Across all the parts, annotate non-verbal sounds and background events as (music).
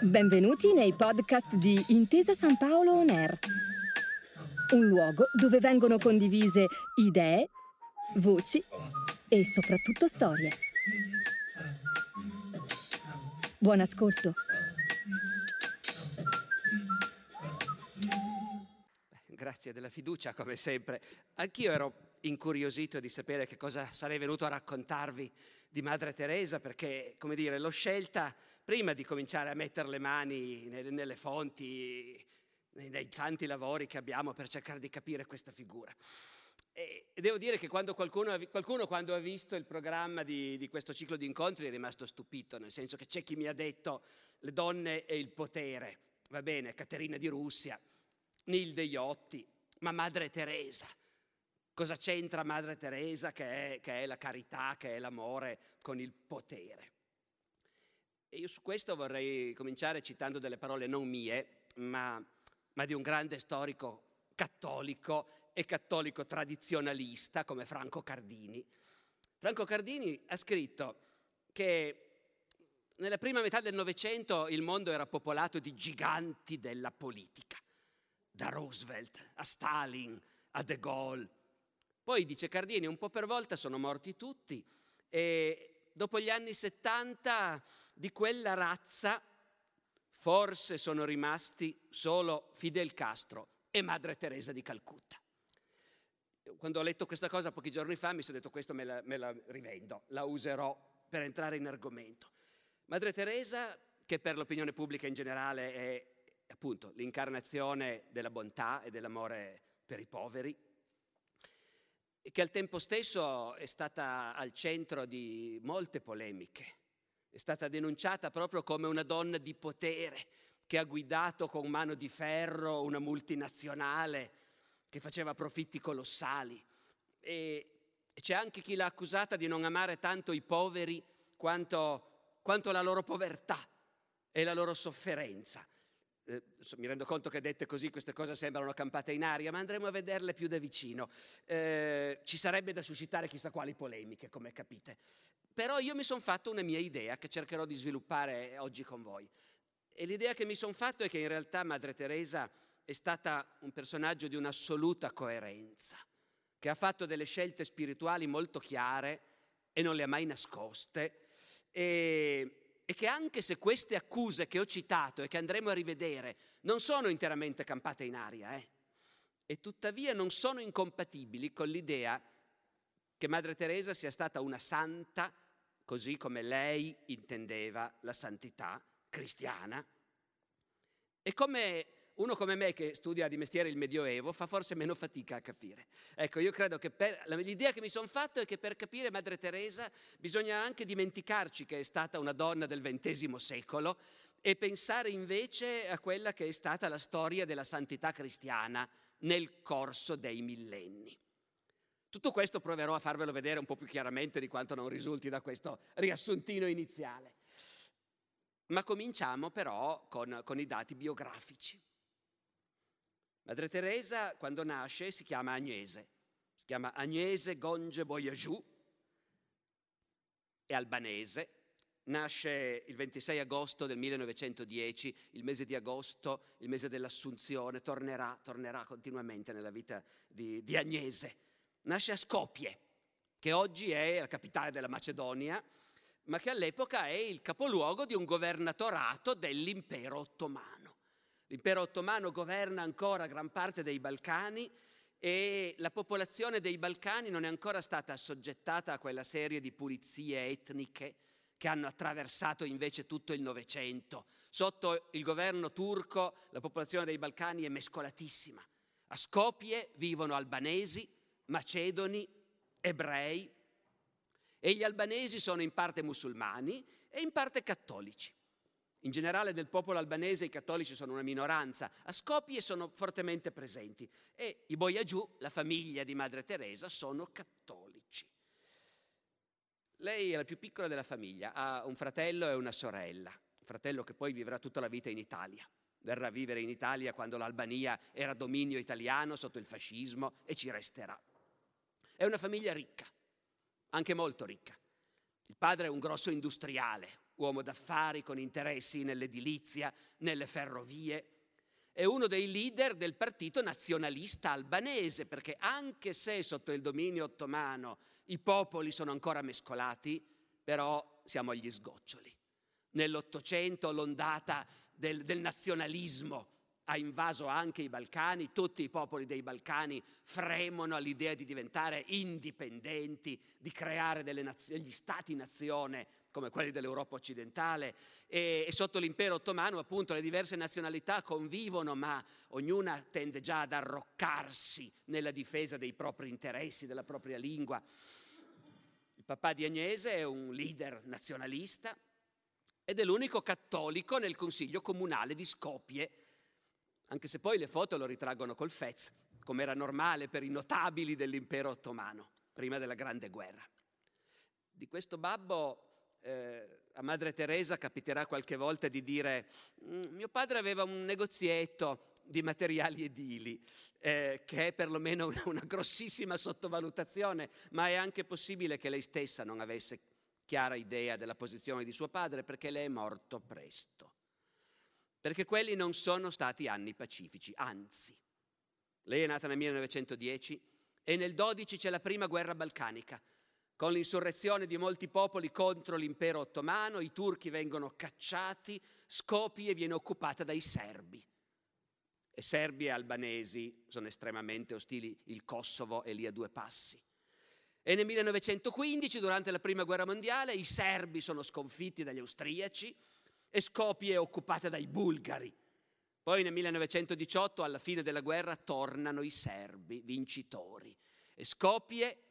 Benvenuti nei podcast di Intesa San Paolo On Air, un luogo dove vengono condivise idee, voci e soprattutto storie. Buon ascolto. Grazie della fiducia, come sempre. Anch'io ero incuriosito di sapere che cosa sarei venuto a raccontarvi di Madre Teresa, perché, come dire, l'ho scelta prima di cominciare a mettere le mani nelle, nelle fonti, nei, nei, tanti lavori che abbiamo per cercare di capire questa figura. E, devo dire che quando qualcuno, qualcuno, quando ha visto il programma di, di questo ciclo di incontri è rimasto stupito, nel senso che c'è chi mi ha detto le donne e il potere, va bene, Caterina di Russia, Nilde Iotti, ma Madre Teresa. Cosa c'entra Madre Teresa che è, che è la carità, che è l'amore con il potere? E io su questo vorrei cominciare citando delle parole non mie, ma, ma di un grande storico cattolico e cattolico tradizionalista come Franco Cardini. Franco Cardini ha scritto che nella prima metà del Novecento il mondo era popolato di giganti della politica, da Roosevelt a Stalin a De Gaulle. Poi, dice Cardini, un po' per volta sono morti tutti e dopo gli anni 70 di quella razza forse sono rimasti solo Fidel Castro e Madre Teresa di Calcutta. Quando ho letto questa cosa pochi giorni fa mi sono detto questo me la, me la rivendo, la userò per entrare in argomento. Madre Teresa, che per l'opinione pubblica in generale è appunto l'incarnazione della bontà e dell'amore per i poveri, che al tempo stesso è stata al centro di molte polemiche, è stata denunciata proprio come una donna di potere che ha guidato con mano di ferro una multinazionale che faceva profitti colossali. E c'è anche chi l'ha accusata di non amare tanto i poveri quanto, quanto la loro povertà e la loro sofferenza. Eh, mi rendo conto che dette così queste cose sembrano campate in aria, ma andremo a vederle più da vicino. Eh, ci sarebbe da suscitare chissà quali polemiche, come capite. Però io mi sono fatto una mia idea che cercherò di sviluppare oggi con voi. E l'idea che mi sono fatto è che in realtà Madre Teresa è stata un personaggio di un'assoluta coerenza, che ha fatto delle scelte spirituali molto chiare e non le ha mai nascoste. E, e che anche se queste accuse che ho citato e che andremo a rivedere non sono interamente campate in aria, eh, e tuttavia non sono incompatibili con l'idea che Madre Teresa sia stata una santa così come lei intendeva la santità cristiana. E come uno come me che studia di mestiere il Medioevo fa forse meno fatica a capire. Ecco, io credo che per, l'idea che mi sono fatto è che per capire Madre Teresa bisogna anche dimenticarci che è stata una donna del XX secolo e pensare invece a quella che è stata la storia della santità cristiana nel corso dei millenni. Tutto questo proverò a farvelo vedere un po' più chiaramente di quanto non risulti da questo riassuntino iniziale. Ma cominciamo però con, con i dati biografici. Madre Teresa, quando nasce, si chiama Agnese. Si chiama Agnese Gonge Boyagiù, è albanese, nasce il 26 agosto del 1910, il mese di agosto, il mese dell'Assunzione, tornerà, tornerà continuamente nella vita di, di Agnese nasce a Skopje, che oggi è la capitale della Macedonia, ma che all'epoca è il capoluogo di un governatorato dell'impero ottomano. L'impero ottomano governa ancora gran parte dei Balcani e la popolazione dei Balcani non è ancora stata assoggettata a quella serie di pulizie etniche che hanno attraversato invece tutto il Novecento. Sotto il governo turco la popolazione dei Balcani è mescolatissima. A Skopje vivono albanesi, macedoni, ebrei e gli albanesi sono in parte musulmani e in parte cattolici. In generale del popolo albanese i cattolici sono una minoranza, a Skopje sono fortemente presenti e i Boyagiù, la famiglia di Madre Teresa, sono cattolici. Lei è la più piccola della famiglia, ha un fratello e una sorella, un fratello che poi vivrà tutta la vita in Italia. Verrà a vivere in Italia quando l'Albania era dominio italiano sotto il fascismo e ci resterà. È una famiglia ricca, anche molto ricca. Il padre è un grosso industriale, uomo d'affari con interessi nell'edilizia, nelle ferrovie. È uno dei leader del partito nazionalista albanese, perché anche se sotto il dominio ottomano i popoli sono ancora mescolati, però siamo agli sgoccioli. Nell'Ottocento l'ondata del, del nazionalismo ha invaso anche i Balcani, tutti i popoli dei Balcani fremono all'idea di diventare indipendenti, di creare nazioni, degli stati-nazione come quelli dell'Europa occidentale e, e, sotto l'impero ottomano appunto le diverse nazionalità convivono ma ognuna tende già ad arroccarsi nella difesa dei propri interessi, della propria lingua. Il papà di Agnese è un leader nazionalista ed è l'unico cattolico nel consiglio comunale di Skopje anche se poi le foto lo ritraggono col Fez, come era normale per i notabili dell'impero ottomano, prima della Grande Guerra. Di questo babbo eh, a Madre Teresa capiterà qualche volta di dire mm, mio padre aveva un negozietto di materiali edili, eh, che è perlomeno una, una grossissima sottovalutazione, ma è anche possibile che lei stessa non avesse chiara idea della posizione di suo padre perché le è morto presto perché quelli non sono stati anni pacifici, anzi. Lei è nata nel 1910 e nel 12 c'è la prima guerra balcanica, con l'insurrezione di molti popoli contro l'impero ottomano, i turchi vengono cacciati, Skopje viene occupata dai serbi. E serbi e albanesi sono estremamente ostili, il Kosovo è lì a due passi. E nel 1915, durante la prima guerra mondiale, i serbi sono sconfitti dagli austriaci, e Skopje è occupata dai bulgari. Poi nel 1918, alla fine della guerra, tornano i serbi vincitori e Skopje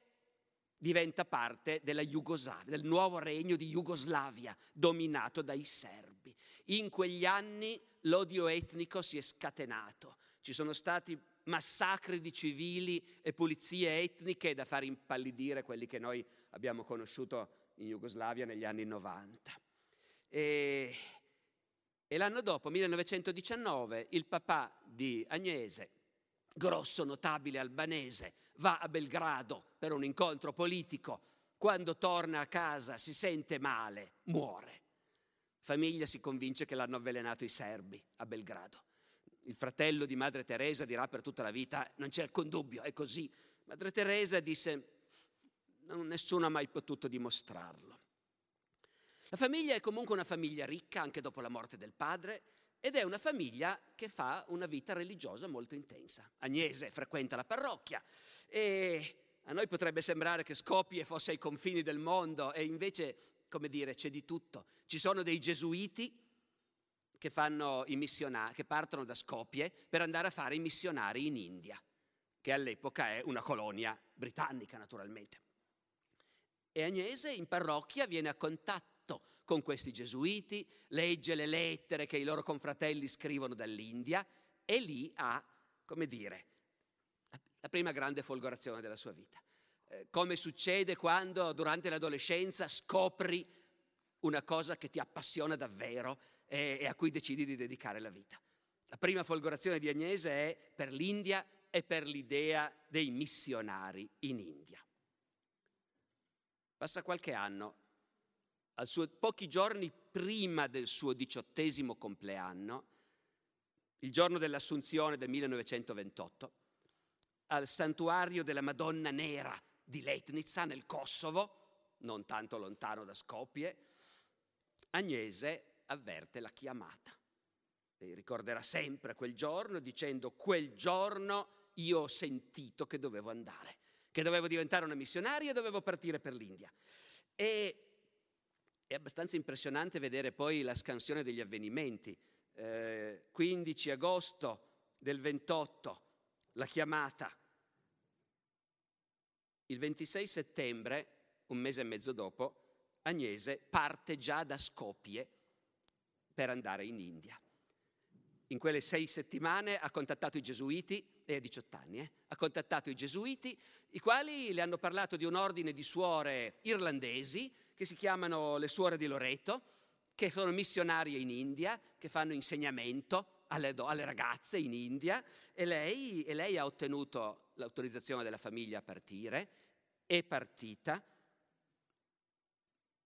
diventa parte del nuovo regno di Jugoslavia, dominato dai serbi. In quegli anni l'odio etnico si è scatenato, ci sono stati massacri di civili e pulizie etniche da far impallidire quelli che noi abbiamo conosciuto in Jugoslavia negli anni 90. E, e l'anno dopo, 1919, il papà di Agnese, grosso notabile albanese, va a Belgrado per un incontro politico. Quando torna a casa si sente male, muore. Famiglia si convince che l'hanno avvelenato i serbi a Belgrado. Il fratello di Madre Teresa dirà per tutta la vita, non c'è alcun dubbio, è così. Madre Teresa disse, nessuno ha mai potuto dimostrarlo. La famiglia è comunque una famiglia ricca anche dopo la morte del padre ed è una famiglia che fa una vita religiosa molto intensa. Agnese frequenta la parrocchia e a noi potrebbe sembrare che Skopje fosse ai confini del mondo e invece, come dire, c'è di tutto. Ci sono dei gesuiti che, che partono da Skopje per andare a fare i missionari in India, che all'epoca è una colonia britannica naturalmente. E Agnese in parrocchia viene a contatto con questi gesuiti, legge le lettere che i loro confratelli scrivono dall'India e lì ha, come dire, la prima grande folgorazione della sua vita. Eh, come succede quando durante l'adolescenza scopri una cosa che ti appassiona davvero e, e a cui decidi di dedicare la vita. La prima folgorazione di Agnese è per l'India e per l'idea dei missionari in India. Passa qualche anno suo, pochi giorni prima del suo diciottesimo compleanno, il giorno dell'Assunzione del 1928, al santuario della Madonna Nera di Letnica nel Kosovo, non tanto lontano da Skopje, Agnese avverte la chiamata. Lei ricorderà sempre quel giorno dicendo quel giorno io ho sentito che dovevo andare, che dovevo diventare una missionaria e dovevo partire per l'India. E è abbastanza impressionante vedere poi la scansione degli avvenimenti. Eh, 15 agosto del 28, la chiamata. Il 26 settembre, un mese e mezzo dopo, Agnese parte già da Skopje per andare in India. In quelle sei settimane ha contattato i gesuiti, e ha 18 anni, eh, ha contattato i gesuiti, i quali le hanno parlato di un ordine di suore irlandesi che si chiamano le suore di Loreto, che sono missionarie in India, che fanno insegnamento alle, alle ragazze in India e lei, e lei ha ottenuto l'autorizzazione della famiglia a partire, è partita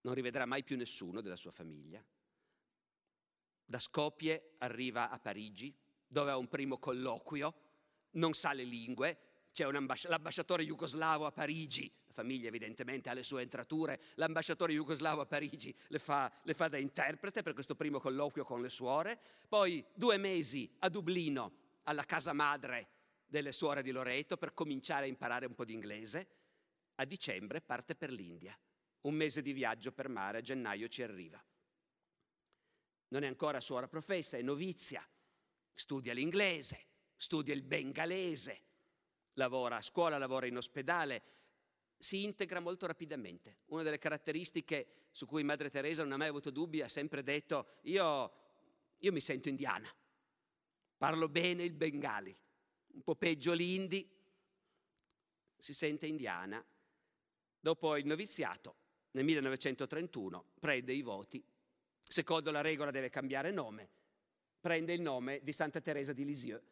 non rivedrà mai più nessuno della sua famiglia. Da Skopje arriva a Parigi, dove ha un primo colloquio, non sa le lingue, c'è l'ambasciatore jugoslavo a Parigi, la famiglia evidentemente ha le sue entrature, l'ambasciatore jugoslavo a Parigi le fa, le fa da interprete per questo primo colloquio con le suore, poi due mesi a Dublino, alla casa madre delle suore di Loreto, per cominciare a imparare un po' di inglese. A dicembre parte per l'India, un mese di viaggio per mare, a gennaio ci arriva. Non è ancora suora professa, è novizia, studia l'inglese, studia il bengalese, lavora a scuola, lavora in ospedale, si integra molto rapidamente. Una delle caratteristiche su cui Madre Teresa non ha mai avuto dubbi, ha sempre detto io, io mi sento indiana, parlo bene il bengali, un po' peggio l'indi, si sente indiana. Dopo il noviziato, nel 1931, prende i voti, secondo la regola deve cambiare nome, prende il nome di Santa Teresa di Lisieux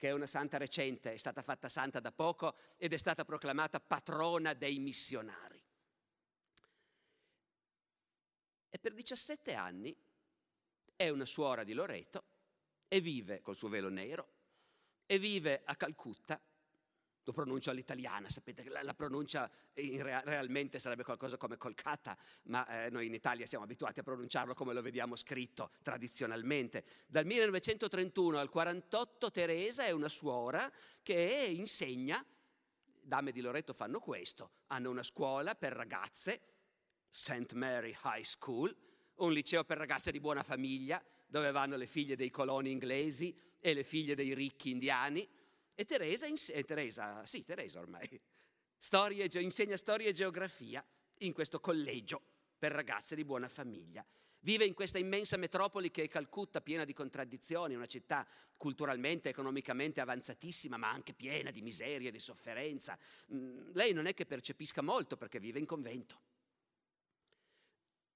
che è una santa recente, è stata fatta santa da poco ed è stata proclamata patrona dei missionari. E per 17 anni è una suora di Loreto e vive col suo velo nero e vive a Calcutta lo pronuncio all'italiana, sapete che la, la pronuncia rea, realmente sarebbe qualcosa come Kolkata, ma eh, noi in Italia siamo abituati a pronunciarlo come lo vediamo scritto tradizionalmente. Dal 1931 al 48 Teresa è una suora che insegna, dame di Loreto fanno questo, hanno una scuola per ragazze, St. Mary High School, un liceo per ragazze di buona famiglia, dove vanno le figlie dei coloni inglesi e le figlie dei ricchi indiani, e Teresa, eh, Teresa sì, Teresa ormai, storia, insegna storia e geografia in questo collegio per ragazze di buona famiglia. Vive in questa immensa metropoli che è Calcutta, piena di contraddizioni, una città culturalmente, economicamente avanzatissima, ma anche piena di miseria, di sofferenza. Mm, lei non è che percepisca molto perché vive in convento.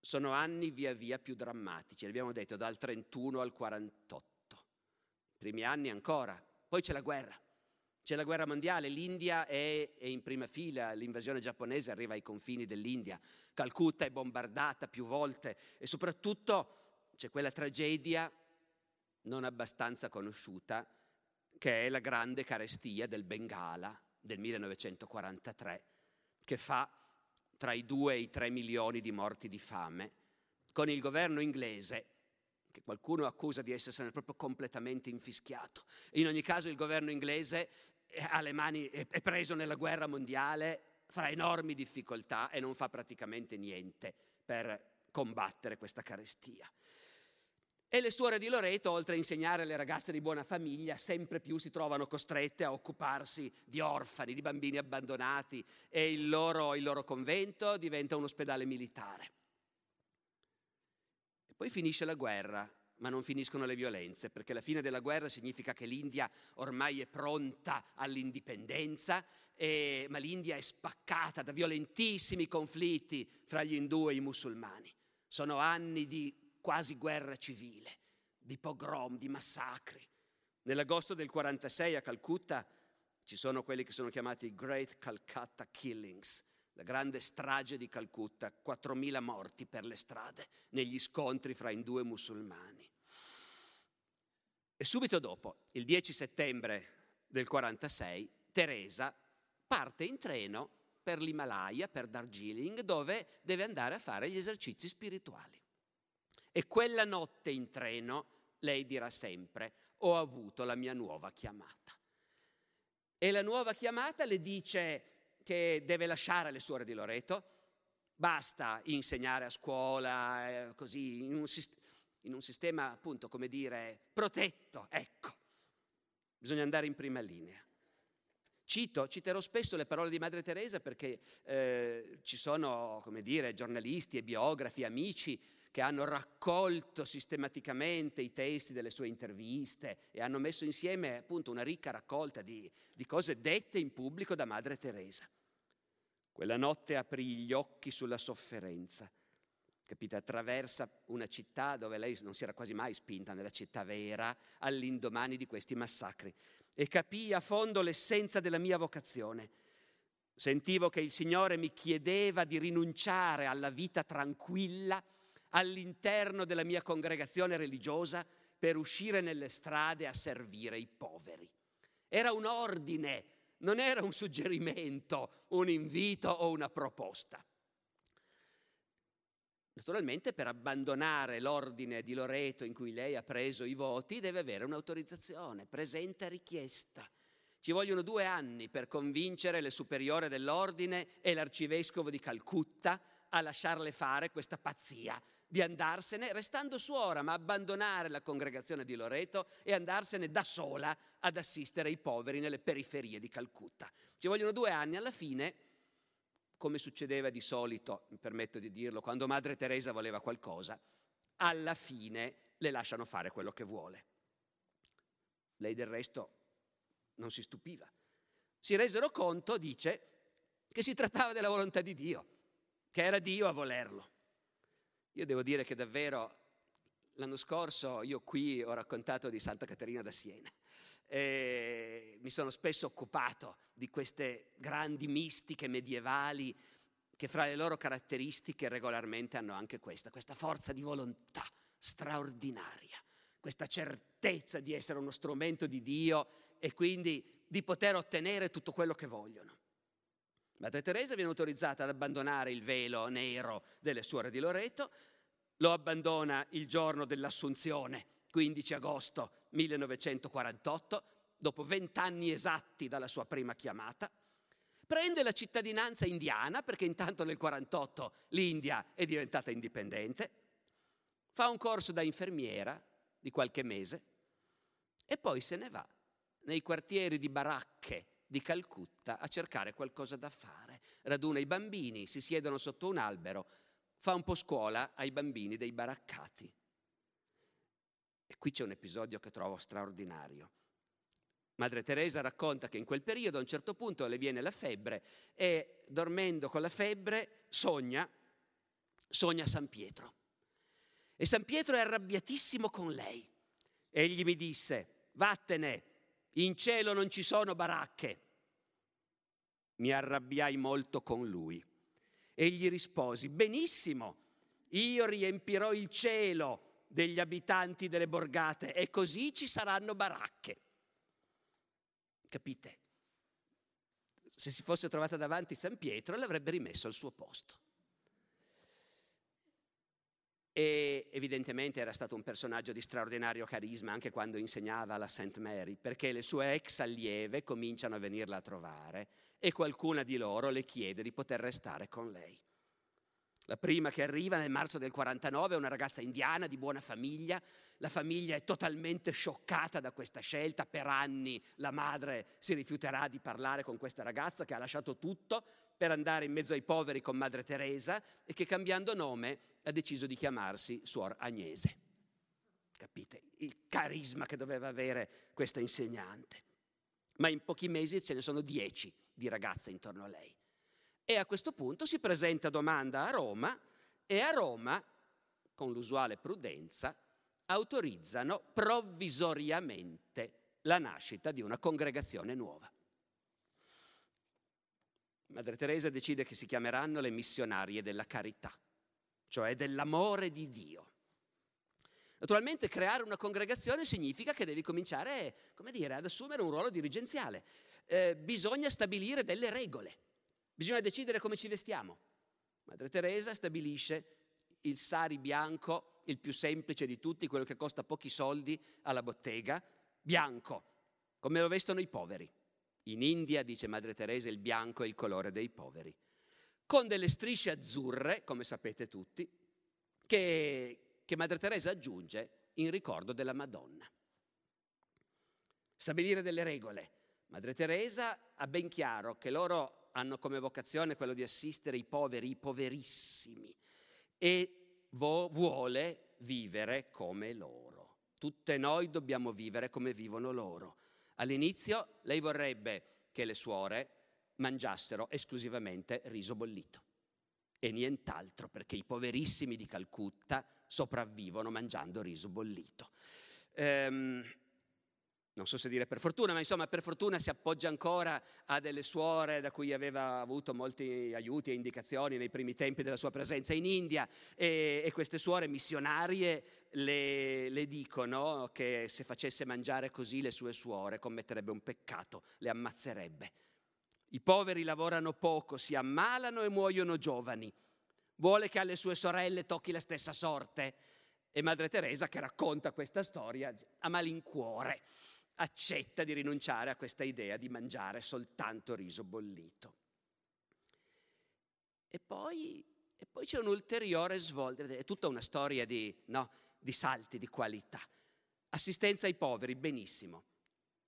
Sono anni via via più drammatici, l'abbiamo detto, dal 31 al 48. I primi anni ancora, poi c'è la guerra. C'è la guerra mondiale, l'India è, è, in prima fila, l'invasione giapponese arriva ai confini dell'India, Calcutta è bombardata più volte e soprattutto c'è quella tragedia non abbastanza conosciuta che è la grande carestia del Bengala del 1943 che fa tra i 2 e i 3 milioni di morti di fame, con il governo inglese che qualcuno accusa di essersene proprio completamente infischiato. In ogni caso il governo inglese ha le mani, è preso nella guerra mondiale fra enormi difficoltà e non fa praticamente niente per combattere questa carestia. E le suore di Loreto, oltre a insegnare alle ragazze di buona famiglia, sempre più si trovano costrette a occuparsi di orfani, di bambini abbandonati e il loro, il loro convento diventa un ospedale militare. E poi finisce la guerra ma non finiscono le violenze, perché la fine della guerra significa che l'India ormai è pronta all'indipendenza, e, ma l'India è spaccata da violentissimi conflitti fra gli indù e i musulmani. Sono anni di quasi guerra civile, di pogrom, di massacri. Nell'agosto del 46 a Calcutta ci sono quelli che sono chiamati Great Calcutta Killings, la grande strage di Calcutta, 4.000 morti per le strade negli scontri fra indù e musulmani. E subito dopo, il 10 settembre del 46, Teresa parte in treno per l'Himalaya, per Darjeeling, dove deve andare a fare gli esercizi spirituali. E quella notte in treno lei dirà sempre, ho avuto la mia nuova chiamata. E la nuova chiamata le dice, che deve lasciare le suore di Loreto, basta insegnare a scuola, eh, così, in un, in un sistema appunto, come dire, protetto, ecco, bisogna andare in prima linea. Cito, citerò spesso le parole di Madre Teresa perché eh, ci sono, come dire, giornalisti e biografi, amici che hanno raccolto sistematicamente i testi delle sue interviste e hanno messo insieme appunto una ricca raccolta di, di cose dette in pubblico da Madre Teresa. Quella notte aprì gli occhi sulla sofferenza. Capite, attraversa una città dove lei non si era quasi mai spinta nella città vera all'indomani di questi massacri e capì a fondo l'essenza della mia vocazione. Sentivo che il Signore mi chiedeva di rinunciare alla vita tranquilla all'interno della mia congregazione religiosa per uscire nelle strade a servire i poveri. Era un ordine, non era un suggerimento, un invito o una proposta. Naturalmente per abbandonare l'ordine di Loreto in cui lei ha preso i voti deve avere un'autorizzazione, presenta richiesta. Ci vogliono due anni per convincere le superiore dell'ordine e l'arcivescovo di Calcutta a lasciarle fare questa pazzia di andarsene, restando suora, ma abbandonare la congregazione di Loreto e andarsene da sola ad assistere i poveri nelle periferie di Calcutta. Ci vogliono due anni, alla fine, come succedeva di solito, mi permetto di dirlo, quando Madre Teresa voleva qualcosa, alla fine le lasciano fare quello che vuole. Lei del resto non si stupiva. Si resero conto, dice, che si trattava della volontà di Dio, che era Dio a volerlo. Io devo dire che davvero l'anno scorso io qui ho raccontato di Santa Caterina da Siena. E mi sono spesso occupato di queste grandi mistiche medievali che fra le loro caratteristiche regolarmente hanno anche questa, questa forza di volontà straordinaria questa certezza di essere uno strumento di Dio e quindi di poter ottenere tutto quello che vogliono. Madre Teresa viene autorizzata ad abbandonare il velo nero delle suore di Loreto, lo abbandona il giorno dell'Assunzione, 15 agosto 1948, dopo vent'anni esatti dalla sua prima chiamata, prende la cittadinanza indiana perché intanto nel 1948 l'India è diventata indipendente, fa un corso da infermiera di qualche mese e poi se ne va nei quartieri di baracche di Calcutta a cercare qualcosa da fare. Raduna i bambini, si siedono sotto un albero, fa un po' scuola ai bambini dei baraccati. E qui c'è un episodio che trovo straordinario. Madre Teresa racconta che in quel periodo a un certo punto le viene la febbre e dormendo con la febbre sogna, sogna San Pietro. E San Pietro è arrabbiatissimo con lei. Egli mi disse, vattene, in cielo non ci sono baracche. Mi arrabbiai molto con lui. E gli risposi, benissimo, io riempirò il cielo degli abitanti delle borgate e così ci saranno baracche. Capite? Se si fosse trovata davanti San Pietro l'avrebbe rimesso al suo posto e evidentemente era stato un personaggio di straordinario carisma anche quando insegnava alla St. Mary, perché le sue ex allieve cominciano a venirla a trovare e qualcuna di loro le chiede di poter restare con lei. La prima che arriva nel marzo del 49 è una ragazza indiana di buona famiglia. La famiglia è totalmente scioccata da questa scelta. Per anni la madre si rifiuterà di parlare con questa ragazza che ha lasciato tutto per andare in mezzo ai poveri con Madre Teresa e che cambiando nome ha deciso di chiamarsi Suor Agnese. Capite il carisma che doveva avere questa insegnante. Ma in pochi mesi ce ne sono dieci di ragazze intorno a lei. E a questo punto si presenta domanda a Roma e a Roma, con l'usuale prudenza, autorizzano provvisoriamente la nascita di una congregazione nuova. Madre Teresa decide che si chiameranno le missionarie della carità, cioè dell'amore di Dio. Naturalmente creare una congregazione significa che devi cominciare, come dire, ad assumere un ruolo dirigenziale. Eh, bisogna stabilire delle regole. Bisogna decidere come ci vestiamo. Madre Teresa stabilisce il sari bianco, il più semplice di tutti, quello che costa pochi soldi alla bottega, bianco, come lo vestono i poveri. In India, dice Madre Teresa, il bianco è il colore dei poveri. Con delle strisce azzurre, come sapete tutti, che, che Madre Teresa aggiunge in ricordo della Madonna. Stabilire delle regole. Madre Teresa ha ben chiaro che loro hanno come vocazione quello di assistere i poveri, i poverissimi, e vo- vuole vivere come loro. Tutte noi dobbiamo vivere come vivono loro. All'inizio lei vorrebbe che le suore mangiassero esclusivamente riso bollito e nient'altro, perché i poverissimi di Calcutta sopravvivono mangiando riso bollito. Ehm, non so se dire per fortuna, ma insomma per fortuna si appoggia ancora a delle suore da cui aveva avuto molti aiuti e indicazioni nei primi tempi della sua presenza in India e, e queste suore missionarie le, le, dicono che se facesse mangiare così le sue suore commetterebbe un peccato, le ammazzerebbe. I poveri lavorano poco, si ammalano e muoiono giovani. Vuole che alle sue sorelle tocchi la stessa sorte? E Madre Teresa, che racconta questa storia, a malincuore accetta di rinunciare a questa idea di mangiare soltanto riso bollito. E poi, e poi c'è un'ulteriore svolta, è tutta una storia di, no, di salti di qualità. Assistenza ai poveri, benissimo.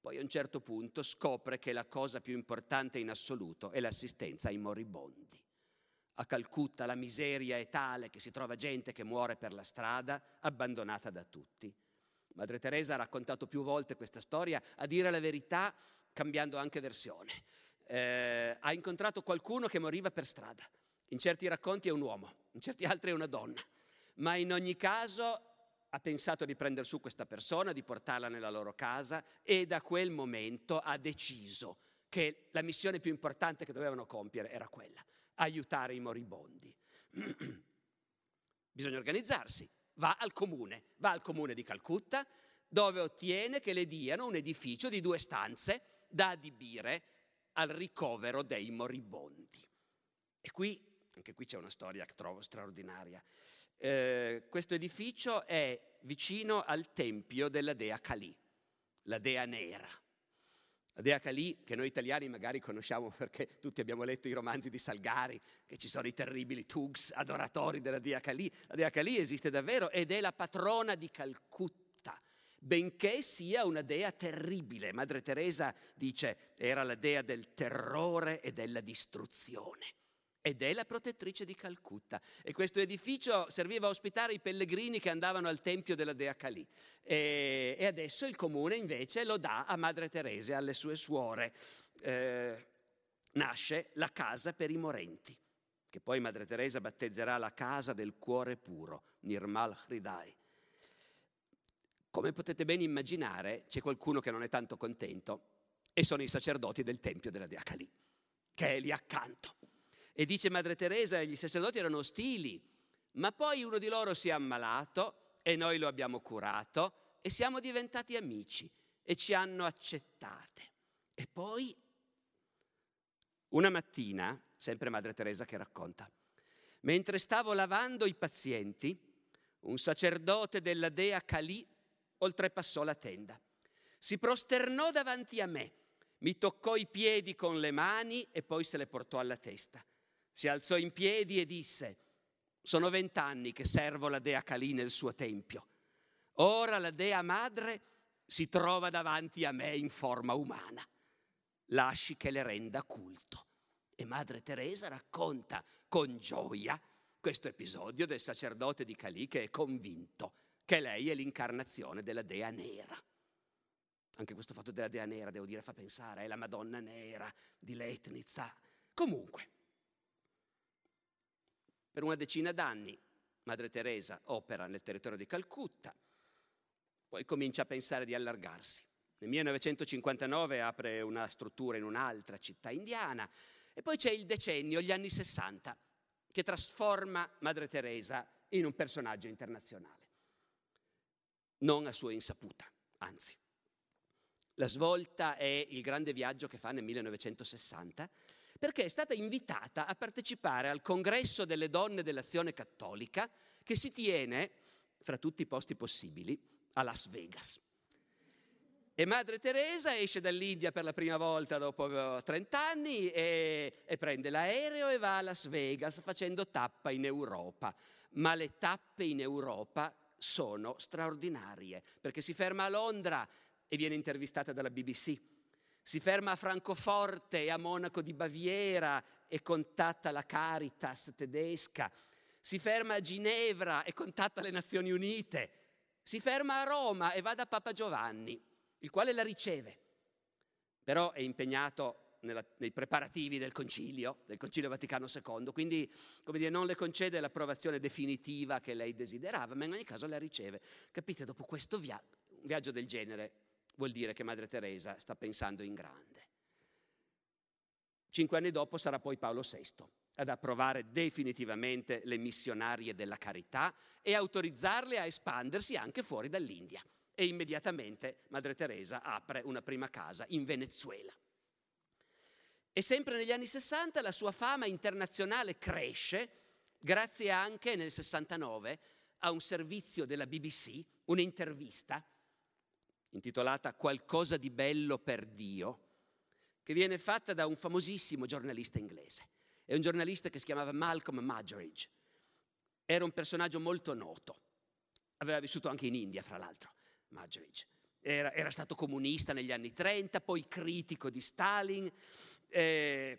Poi a un certo punto scopre che la cosa più importante in assoluto è l'assistenza ai moribondi. A Calcutta la miseria è tale che si trova gente che muore per la strada, abbandonata da tutti. Madre Teresa ha raccontato più volte questa storia, a dire la verità cambiando anche versione. Eh, ha incontrato qualcuno che moriva per strada. In certi racconti è un uomo, in certi altri è una donna, ma in ogni caso ha pensato di prendere su questa persona, di portarla nella loro casa e da quel momento ha deciso che la missione più importante che dovevano compiere era quella, aiutare i moribondi. (clears throat) Bisogna organizzarsi, va al comune, va al comune di Calcutta, dove ottiene che le diano un edificio di due stanze da adibire al ricovero dei moribondi. E qui, anche qui c'è una storia che trovo straordinaria. Eh, questo edificio è vicino al tempio della dea Kali, la dea nera. La dea Kali, che noi italiani magari conosciamo (laughs) perché tutti abbiamo letto i romanzi di Salgari, che ci sono i terribili Tugs, adoratori della dea Kali. La dea Kali esiste davvero ed è la patrona di Calcutta, benché sia una dea terribile. Madre Teresa dice era la dea del terrore e della distruzione ed è la protettrice di Calcutta. E questo edificio serviva a ospitare i pellegrini che andavano al tempio della Dea Kali. E, e adesso il comune invece lo dà a Madre Teresa e alle sue suore. Eh, nasce la casa per i morenti, che poi Madre Teresa battezzerà la casa del cuore puro, Nirmal Hridai. Come potete ben immaginare, c'è qualcuno che non è tanto contento e sono i sacerdoti del tempio della Dea Kali, che è lì accanto. E dice Madre Teresa, gli sacerdoti erano ostili, ma poi uno di loro si è ammalato e noi lo abbiamo curato e siamo diventati amici e ci hanno accettate. E poi una mattina, sempre Madre Teresa che racconta, mentre stavo lavando i pazienti, un sacerdote della dea Kali oltrepassò la tenda. Si prosternò davanti a me, mi toccò i piedi con le mani e poi se le portò alla testa si alzò in piedi e disse, sono vent'anni che servo la dea Kali nel suo tempio. Ora la dea madre si trova davanti a me in forma umana. Lasci che le renda culto. E Madre Teresa racconta con gioia questo episodio del sacerdote di Kali che è convinto che lei è l'incarnazione della dea nera. Anche questo fatto della dea nera, devo dire, fa pensare, è la Madonna nera di Letnitsa. Comunque, per una decina d'anni Madre Teresa opera nel territorio di Calcutta, poi comincia a pensare di allargarsi. Nel 1959 apre una struttura in un'altra città indiana e poi c'è il decennio, gli anni 60, che trasforma Madre Teresa in un personaggio internazionale. Non a sua insaputa, anzi. La svolta è il grande viaggio che fa nel 1960 perché è stata invitata a partecipare al congresso delle donne dell'azione cattolica che si tiene, fra tutti i posti possibili, a Las Vegas. E Madre Teresa esce dall'India per la prima volta dopo 30 anni e, e, prende l'aereo e va a Las Vegas facendo tappa in Europa. Ma le tappe in Europa sono straordinarie perché si ferma a Londra e viene intervistata dalla BBC si ferma a Francoforte e a Monaco di Baviera e contatta la Caritas tedesca, si ferma a Ginevra e contatta le Nazioni Unite, si ferma a Roma e va da Papa Giovanni, il quale la riceve, però è impegnato nella, nei preparativi del concilio, del concilio Vaticano II, quindi come dire, non le concede l'approvazione definitiva che lei desiderava, ma in ogni caso la riceve. Capite, dopo questo via- viaggio del genere vuol dire che Madre Teresa sta pensando in grande. Cinque anni dopo sarà poi Paolo VI ad approvare definitivamente le missionarie della carità e autorizzarle a espandersi anche fuori dall'India. E immediatamente Madre Teresa apre una prima casa in Venezuela. E sempre negli anni 60 la sua fama internazionale cresce, grazie anche nel 69 a un servizio della BBC, un'intervista intitolata Qualcosa di bello per Dio, che viene fatta da un famosissimo giornalista inglese. È un giornalista che si chiamava Malcolm Muggeridge. Era un personaggio molto noto. Aveva vissuto anche in India, fra l'altro, Muggeridge. Era, era stato comunista negli anni 30, poi critico di Stalin, eh,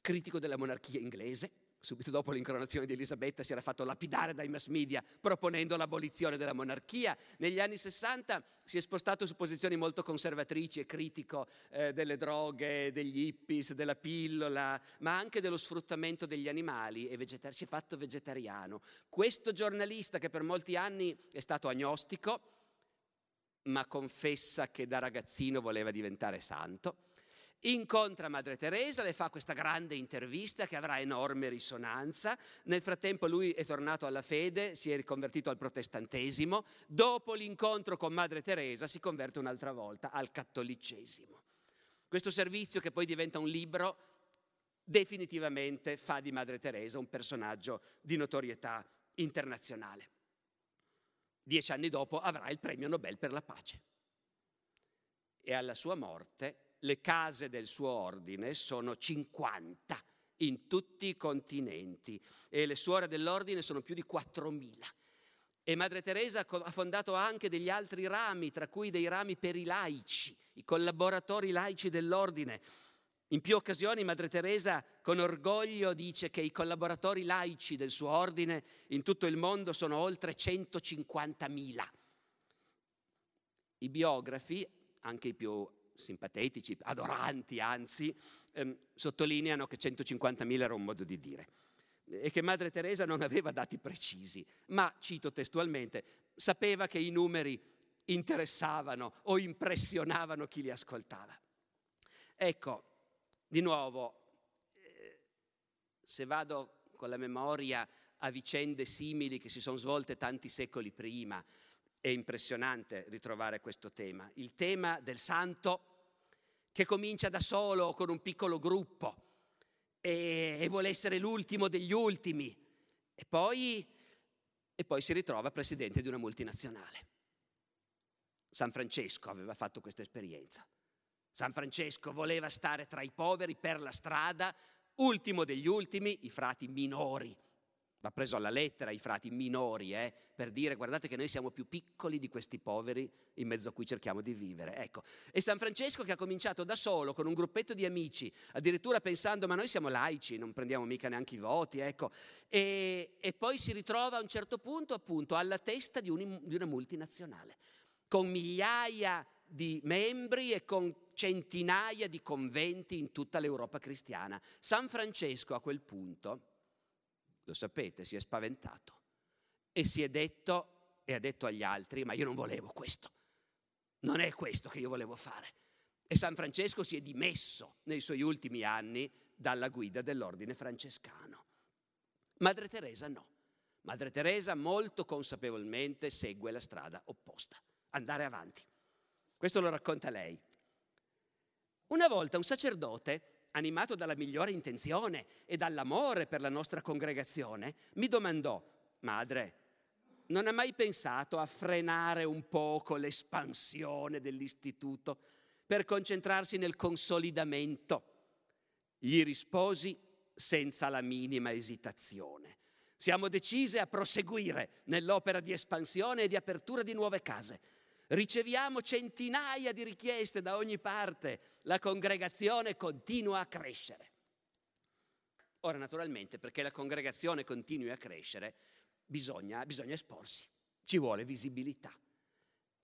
critico della monarchia inglese subito dopo l'incoronazione di Elisabetta, si era fatto lapidare dai mass media proponendo l'abolizione della monarchia. Negli anni 60 si è spostato su posizioni molto conservatrici e critico eh, delle droghe, degli hippies, della pillola, ma anche dello sfruttamento degli animali e vegetar- si è fatto vegetariano. Questo giornalista che per molti anni è stato agnostico, ma confessa che da ragazzino voleva diventare santo incontra Madre Teresa, le fa questa grande intervista che avrà enorme risonanza. Nel frattempo lui è tornato alla fede, si è riconvertito al protestantesimo. Dopo l'incontro con Madre Teresa si converte un'altra volta al cattolicesimo. Questo servizio che poi diventa un libro definitivamente fa di Madre Teresa un personaggio di notorietà internazionale. Dieci anni dopo avrà il premio Nobel per la pace. E alla sua morte le case del suo ordine sono 50 in tutti i continenti e le suore dell'ordine sono più di 4.000. E Madre Teresa ha fondato anche degli altri rami, tra cui dei rami per i laici, i collaboratori laici dell'ordine. In più occasioni Madre Teresa con orgoglio dice che i collaboratori laici del suo ordine in tutto il mondo sono oltre 150.000. I biografi, anche i più simpatetici, adoranti anzi, ehm, sottolineano che 150.000 era un modo di dire e che Madre Teresa non aveva dati precisi, ma, cito testualmente, sapeva che i numeri interessavano o impressionavano chi li ascoltava. Ecco, di nuovo, eh, se vado con la memoria a vicende simili che si sono svolte tanti secoli prima, è impressionante ritrovare questo tema, il tema del santo che comincia da solo con un piccolo gruppo e, e vuole essere l'ultimo degli ultimi e poi, e poi si ritrova presidente di una multinazionale. San Francesco aveva fatto questa esperienza. San Francesco voleva stare tra i poveri per la strada, ultimo degli ultimi, i frati minori va preso alla lettera i frati minori, eh, per dire guardate che noi siamo più piccoli di questi poveri in mezzo a cui cerchiamo di vivere. Ecco. E San Francesco che ha cominciato da solo, con un gruppetto di amici, addirittura pensando ma noi siamo laici, non prendiamo mica neanche i voti, ecco. e, e poi si ritrova a un certo punto appunto alla testa di, un, di una multinazionale, con migliaia di membri e con centinaia di conventi in tutta l'Europa cristiana. San Francesco a quel punto lo sapete, si è spaventato e si è detto e ha detto agli altri, ma io non volevo questo, non è questo che io volevo fare. E San Francesco si è dimesso nei suoi ultimi anni dalla guida dell'ordine francescano. Madre Teresa no. Madre Teresa molto consapevolmente segue la strada opposta, andare avanti. Questo lo racconta lei. Una volta un sacerdote animato dalla migliore intenzione e dall'amore per la nostra congregazione, mi domandò, madre, non ha mai pensato a frenare un poco l'espansione dell'istituto per concentrarsi nel consolidamento? Gli risposi senza la minima esitazione. Siamo decise a proseguire nell'opera di espansione e di apertura di nuove case riceviamo centinaia di richieste da ogni parte, la congregazione continua a crescere. Ora, naturalmente, perché la congregazione continui a crescere, bisogna, bisogna esporsi, ci vuole visibilità.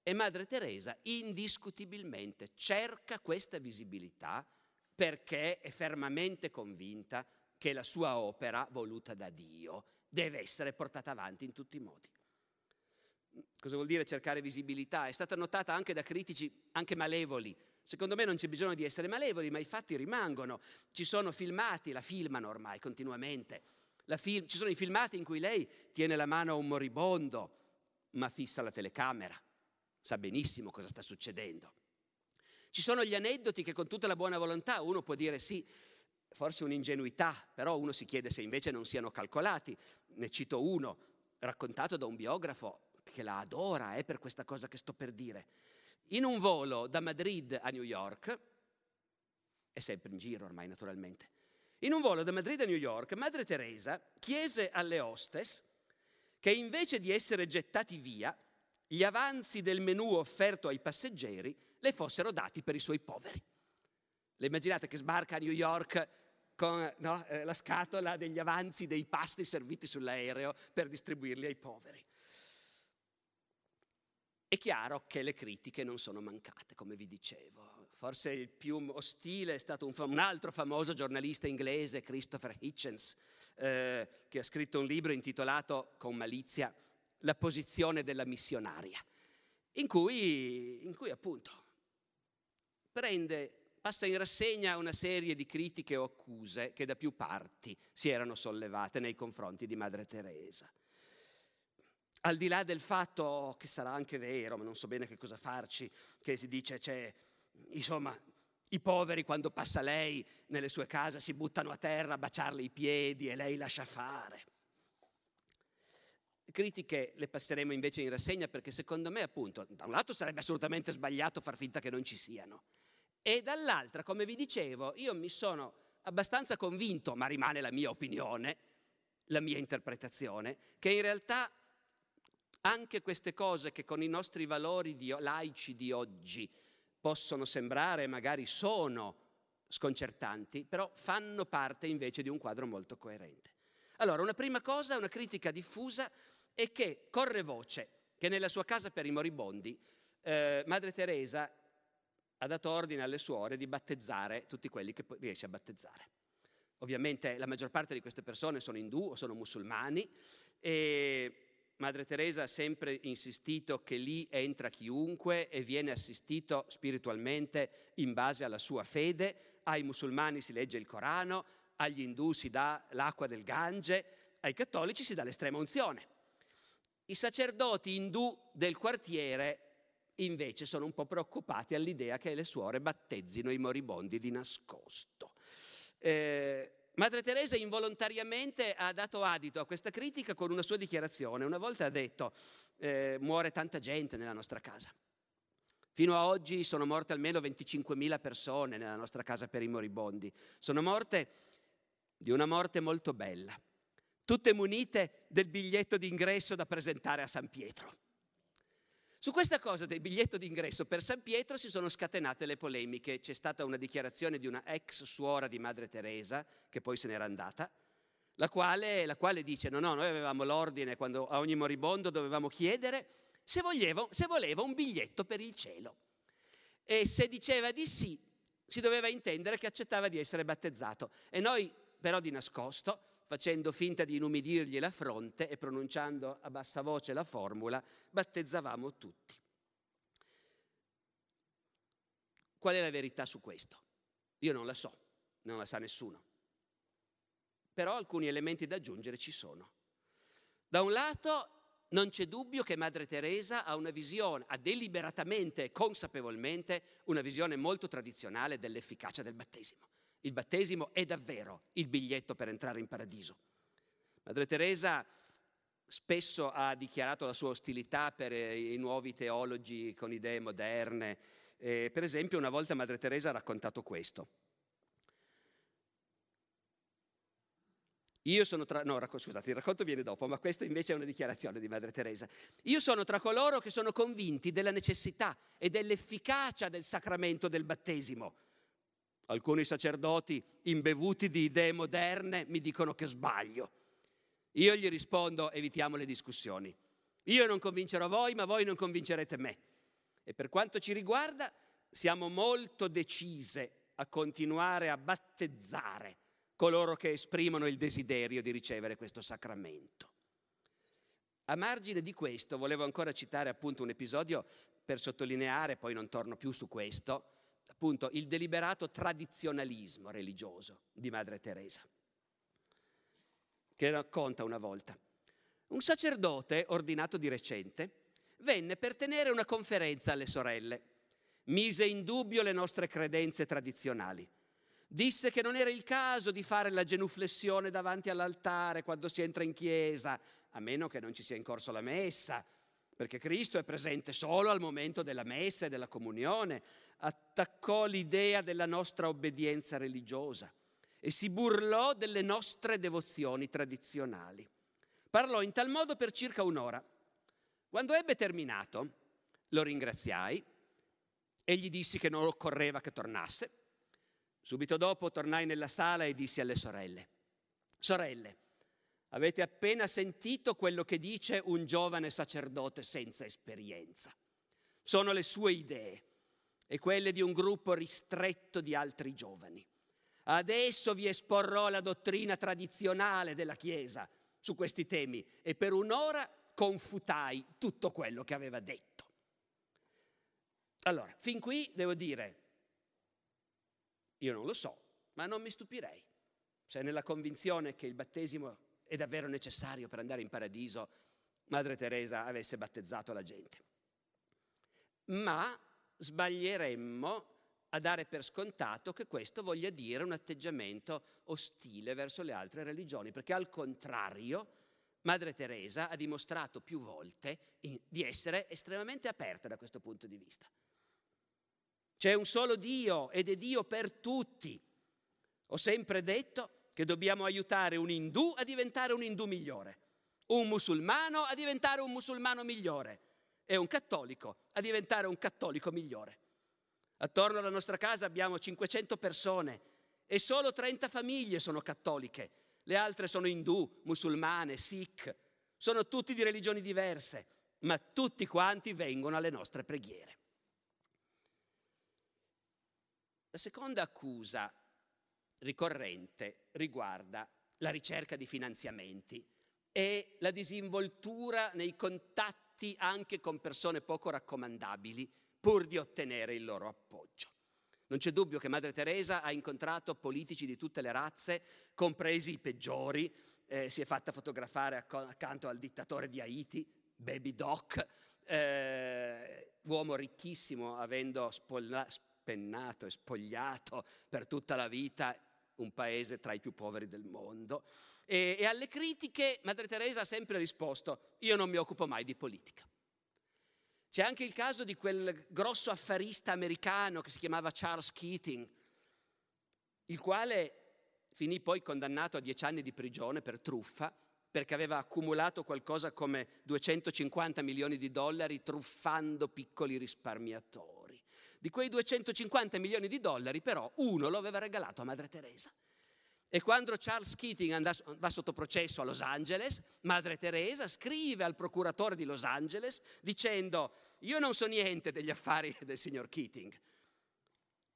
E Madre Teresa indiscutibilmente cerca questa visibilità perché è fermamente convinta che la sua opera, voluta da Dio, deve essere portata avanti in tutti i modi. Cosa vuol dire cercare visibilità? È stata notata anche da critici anche malevoli. Secondo me non c'è bisogno di essere malevoli, ma i fatti rimangono. Ci sono filmati, la filmano ormai continuamente. Film, ci sono i filmati in cui lei tiene la mano a un moribondo, ma fissa la telecamera. Sa benissimo cosa sta succedendo. Ci sono gli aneddoti che con tutta la buona volontà uno può dire sì, forse un'ingenuità, però uno si chiede se invece non siano calcolati. Ne cito uno, raccontato da un biografo che la adora eh, per questa cosa che sto per dire. In un volo da Madrid a New York, è sempre in giro ormai naturalmente, in un volo da Madrid a New York, Madre Teresa chiese alle hostess che invece di essere gettati via, gli avanzi del menù offerto ai passeggeri le fossero dati per i suoi poveri. Le immaginate che sbarca a New York con no, eh, la scatola degli avanzi dei pasti serviti sull'aereo per distribuirli ai poveri. È chiaro che le critiche non sono mancate, come vi dicevo. Forse il più ostile è stato un, un altro famoso giornalista inglese, Christopher Hitchens, eh, che ha scritto un libro intitolato, con malizia, La posizione della missionaria, in cui, in cui appunto prende passa in rassegna una serie di critiche o accuse che da più parti si erano sollevate nei confronti di Madre Teresa al di là del fatto che sarà anche vero, ma non so bene che cosa farci, che si dice c'è, insomma, i poveri quando passa lei nelle sue case si buttano a terra a baciarle i piedi e lei lascia fare. Critiche le passeremo invece in rassegna perché secondo me appunto da un lato sarebbe assolutamente sbagliato far finta che non ci siano e dall'altra, come vi dicevo, io mi sono abbastanza convinto, ma rimane la mia opinione, la mia interpretazione, che in realtà anche queste cose che con i nostri valori di, laici di oggi possono sembrare, magari sono sconcertanti, però fanno parte invece di un quadro molto coerente. Allora, una prima cosa, una critica diffusa è che corre voce che nella sua casa per i moribondi eh, Madre Teresa ha dato ordine alle suore di battezzare tutti quelli che riesce a battezzare. Ovviamente la maggior parte di queste persone sono indù o sono musulmani e Madre Teresa ha sempre insistito che lì entra chiunque e viene assistito spiritualmente in base alla sua fede, ai musulmani si legge il Corano, agli indù si dà l'acqua del Gange, ai cattolici si dà l'estrema unzione. I sacerdoti indù del quartiere invece sono un po' preoccupati all'idea che le suore battezzino i moribondi di nascosto. Eh, Madre Teresa involontariamente ha dato adito a questa critica con una sua dichiarazione. Una volta ha detto, eh, muore tanta gente nella nostra casa. Fino a oggi sono morte almeno 25.000 persone nella nostra casa per i moribondi. Sono morte di una morte molto bella, tutte munite del biglietto d'ingresso da presentare a San Pietro. Su questa cosa del biglietto d'ingresso per San Pietro si sono scatenate le polemiche. C'è stata una dichiarazione di una ex suora di Madre Teresa, che poi se n'era andata, la quale, la quale dice: No, no, noi avevamo l'ordine quando a ogni moribondo dovevamo chiedere se voleva, se voleva un biglietto per il cielo. E se diceva di sì, si doveva intendere che accettava di essere battezzato. E noi, però, di nascosto, facendo finta di inumidirgli la fronte e pronunciando a bassa voce la formula, battezzavamo tutti. Qual è la verità su questo? Io non la so, non la sa nessuno. Però alcuni elementi da aggiungere ci sono. Da un lato non c'è dubbio che Madre Teresa ha una visione, ha deliberatamente e consapevolmente una visione molto tradizionale dell'efficacia del battesimo. Il battesimo è davvero il biglietto per entrare in paradiso. Madre Teresa spesso ha dichiarato la sua ostilità per i nuovi teologi con idee moderne. Eh, per esempio, una volta Madre Teresa ha raccontato questo. Io sono tra... No, racco... scusate, il racconto viene dopo, ma questa invece è una dichiarazione di Madre Teresa. Io sono tra coloro che sono convinti della necessità e dell'efficacia del sacramento del battesimo Alcuni sacerdoti imbevuti di idee moderne mi dicono che sbaglio. Io gli rispondo evitiamo le discussioni. Io non convincerò voi, ma voi non convincerete me. E per quanto ci riguarda, siamo molto decise a continuare a battezzare coloro che esprimono il desiderio di ricevere questo sacramento. A margine di questo volevo ancora citare appunto un episodio per sottolineare, poi non torno più su questo, appunto il deliberato tradizionalismo religioso di Madre Teresa, che racconta una volta. Un sacerdote ordinato di recente venne per tenere una conferenza alle sorelle. Mise in dubbio le nostre credenze tradizionali. Disse che non era il caso di fare la genuflessione davanti all'altare quando si entra in chiesa, a meno che non ci sia in corso la messa, perché Cristo è presente solo al momento della messa e della comunione. Attaccò l'idea della nostra obbedienza religiosa e si burlò delle nostre devozioni tradizionali. Parlò in tal modo per circa un'ora. Quando ebbe terminato, lo ringraziai e gli dissi che non occorreva che tornasse. Subito dopo tornai nella sala e dissi alle sorelle, sorelle, avete appena sentito quello che dice un giovane sacerdote senza esperienza. Sono le sue idee e quelle di un gruppo ristretto di altri giovani. Adesso vi esporrò la dottrina tradizionale della Chiesa su questi temi e per un'ora confutai tutto quello che aveva detto. Allora, fin qui devo dire, io non lo so, ma non mi stupirei se nella convinzione che il battesimo è davvero necessario per andare in paradiso, Madre Teresa avesse battezzato la gente. Ma sbaglieremmo a dare per scontato che questo voglia dire un atteggiamento ostile verso le altre religioni, perché al contrario Madre Teresa ha dimostrato più volte di essere estremamente aperta da questo punto di vista. C'è un solo Dio ed è Dio per tutti. Ho sempre detto che dobbiamo aiutare un indù a diventare un indù migliore, un musulmano a diventare un musulmano migliore e un cattolico a diventare un cattolico migliore. Attorno alla nostra casa abbiamo 500 persone e solo 30 famiglie sono cattoliche le altre sono indù, musulmane, sikh, sono tutti di religioni diverse, ma tutti quanti vengono alle nostre preghiere. La seconda accusa ricorrente riguarda la ricerca di finanziamenti e la disinvoltura nei contatti anche con persone poco raccomandabili pur di ottenere il loro appoggio. Non c'è dubbio che Madre Teresa ha incontrato politici di tutte le razze, compresi i peggiori, eh, si è fatta fotografare accanto al dittatore di Haiti, Baby Doc, eh, uomo ricchissimo, avendo spolla, spennato e spogliato per tutta la vita un paese tra i più poveri del mondo. E, e alle critiche Madre Teresa ha sempre risposto, io non mi occupo mai di politica. C'è anche il caso di quel grosso affarista americano che si chiamava Charles Keating, il quale finì poi condannato a dieci anni di prigione per truffa perché aveva accumulato qualcosa come 250 milioni di dollari truffando piccoli risparmiatori. Di quei 250 milioni di dollari però uno lo aveva regalato a Madre Teresa. E quando Charles Keating va sotto processo a Los Angeles, Madre Teresa scrive al procuratore di Los Angeles dicendo io non so niente degli affari del signor Keating,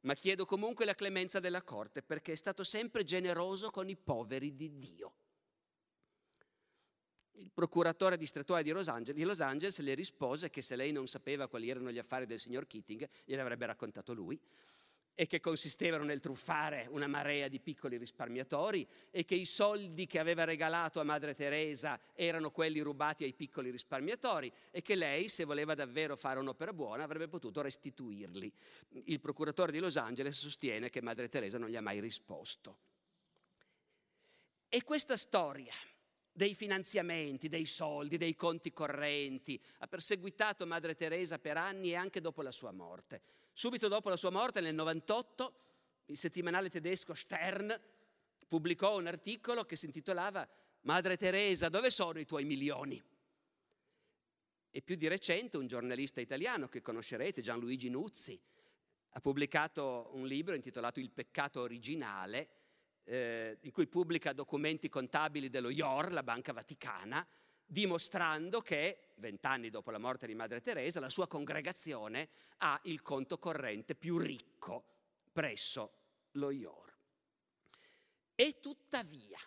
ma chiedo comunque la clemenza della corte perché è stato sempre generoso con i poveri di Dio. Il procuratore distrettuale di Los, Angeles, di Los Angeles le rispose che se lei non sapeva quali erano gli affari del signor Keating, glieli avrebbe raccontato lui e che consistevano nel truffare una marea di piccoli risparmiatori e che i soldi che aveva regalato a Madre Teresa erano quelli rubati ai piccoli risparmiatori e che lei, se voleva davvero fare un'opera buona, avrebbe potuto restituirli. Il procuratore di Los Angeles sostiene che Madre Teresa non gli ha mai risposto. E questa storia dei finanziamenti, dei soldi, dei conti correnti ha perseguitato Madre Teresa per anni e anche dopo la sua morte. Subito dopo la sua morte, nel 98, il settimanale tedesco Stern pubblicò un articolo che si intitolava Madre Teresa, dove sono i tuoi milioni? E più di recente un giornalista italiano che conoscerete, Gianluigi Nuzzi, ha pubblicato un libro intitolato Il peccato originale, eh, in cui pubblica documenti contabili dello IOR, la Banca Vaticana, dimostrando che, vent'anni dopo la morte di Madre Teresa, la sua congregazione ha il conto corrente più ricco presso lo IOR. E tuttavia,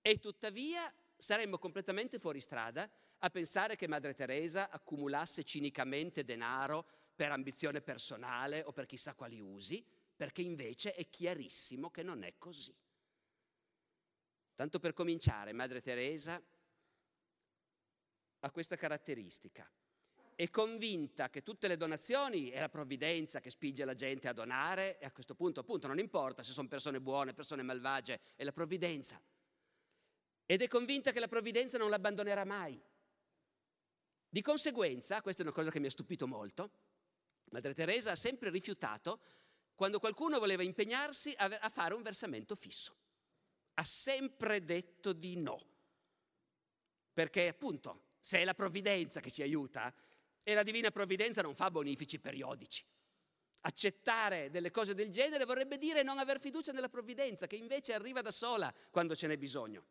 e tuttavia saremmo completamente fuori strada a pensare che Madre Teresa accumulasse cinicamente denaro per ambizione personale o per chissà quali usi, perché invece è chiarissimo che non è così. Tanto per cominciare, Madre Teresa ha questa caratteristica. È convinta che tutte le donazioni è la provvidenza che spinge la gente a donare e a questo punto appunto non importa se sono persone buone, persone malvagie, è la provvidenza. Ed è convinta che la provvidenza non l'abbandonerà mai. Di conseguenza, questa è una cosa che mi ha stupito molto, Madre Teresa ha sempre rifiutato quando qualcuno voleva impegnarsi a fare un versamento fisso. Ha sempre detto di no. Perché appunto se è la provvidenza che ci aiuta, e la divina provvidenza non fa bonifici periodici. Accettare delle cose del genere vorrebbe dire non aver fiducia nella provvidenza, che invece arriva da sola quando ce n'è bisogno.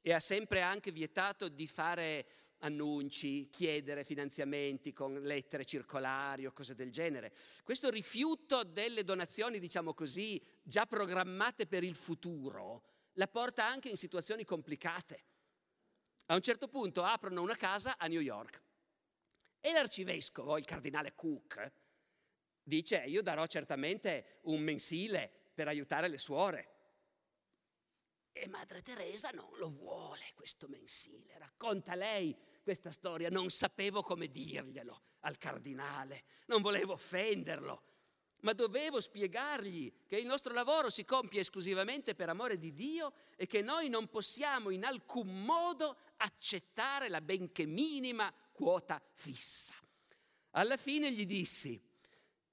E ha sempre anche vietato di fare annunci, chiedere finanziamenti con lettere circolari o cose del genere. Questo rifiuto delle donazioni, diciamo così, già programmate per il futuro, la porta anche in situazioni complicate. A un certo punto aprono una casa a New York e l'arcivescovo, il cardinale Cook, dice io darò certamente un mensile per aiutare le suore. E Madre Teresa non lo vuole questo mensile, racconta lei questa storia, non sapevo come dirglielo al cardinale, non volevo offenderlo ma dovevo spiegargli che il nostro lavoro si compie esclusivamente per amore di Dio e che noi non possiamo in alcun modo accettare la benché minima quota fissa. Alla fine gli dissi,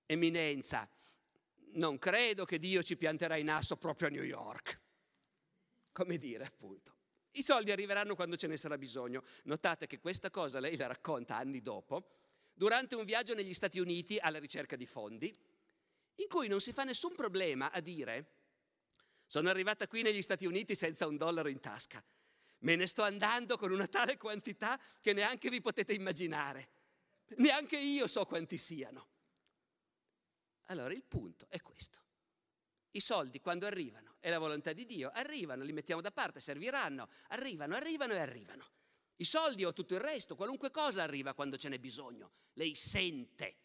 Eminenza, non credo che Dio ci pianterà in asso proprio a New York. Come dire, appunto. I soldi arriveranno quando ce ne sarà bisogno. Notate che questa cosa lei la racconta anni dopo, durante un viaggio negli Stati Uniti alla ricerca di fondi in cui non si fa nessun problema a dire sono arrivata qui negli Stati Uniti senza un dollaro in tasca, me ne sto andando con una tale quantità che neanche vi potete immaginare, neanche io so quanti siano. Allora il punto è questo. I soldi quando arrivano, è la volontà di Dio, arrivano, li mettiamo da parte, serviranno, arrivano, arrivano e arrivano. I soldi o tutto il resto, qualunque cosa arriva quando ce n'è bisogno. Lei sente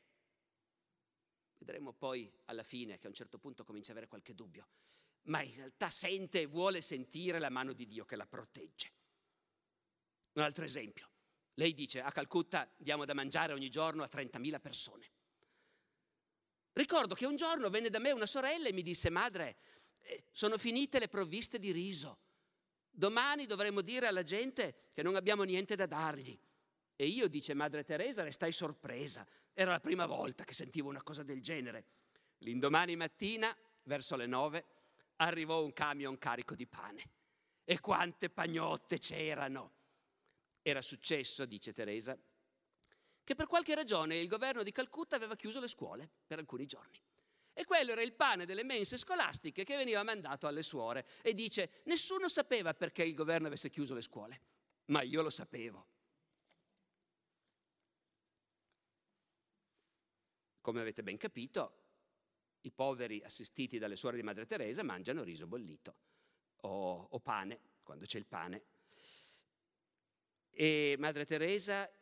Vedremo poi alla fine che a un certo punto comincia ad avere qualche dubbio, ma in realtà sente e vuole sentire la mano di Dio che la protegge. Un altro esempio. Lei dice a Calcutta diamo da mangiare ogni giorno a 30.000 persone. Ricordo che un giorno venne da me una sorella e mi disse, madre, sono finite le provviste di riso. Domani dovremo dire alla gente che non abbiamo niente da dargli. E io, dice Madre Teresa, restai sorpresa. Era la prima volta che sentivo una cosa del genere. L'indomani mattina, verso le nove, arrivò un camion carico di pane. E quante pagnotte c'erano! Era successo, dice Teresa, che per qualche ragione il governo di Calcutta aveva chiuso le scuole per alcuni giorni. E quello era il pane delle mense scolastiche che veniva mandato alle suore. E dice, nessuno sapeva perché il governo avesse chiuso le scuole, ma io lo sapevo. Come avete ben capito, i poveri assistiti dalle suore di Madre Teresa mangiano riso bollito o, o pane, quando c'è il pane. E Madre Teresa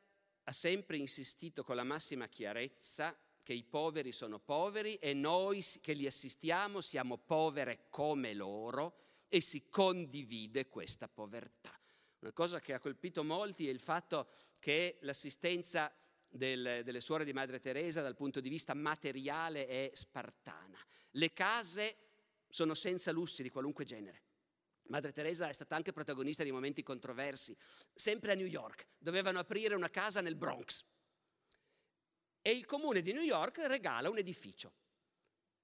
ha sempre insistito con la massima chiarezza che i poveri sono poveri e noi che li assistiamo siamo povere come loro e si condivide questa povertà. Una cosa che ha colpito molti è il fatto che l'assistenza del, delle suore di Madre Teresa dal punto di vista materiale è spartana. Le case sono senza lussi di qualunque genere. Madre Teresa è stata anche protagonista di momenti controversi, sempre a New York. Dovevano aprire una casa nel Bronx e il comune di New York regala un edificio.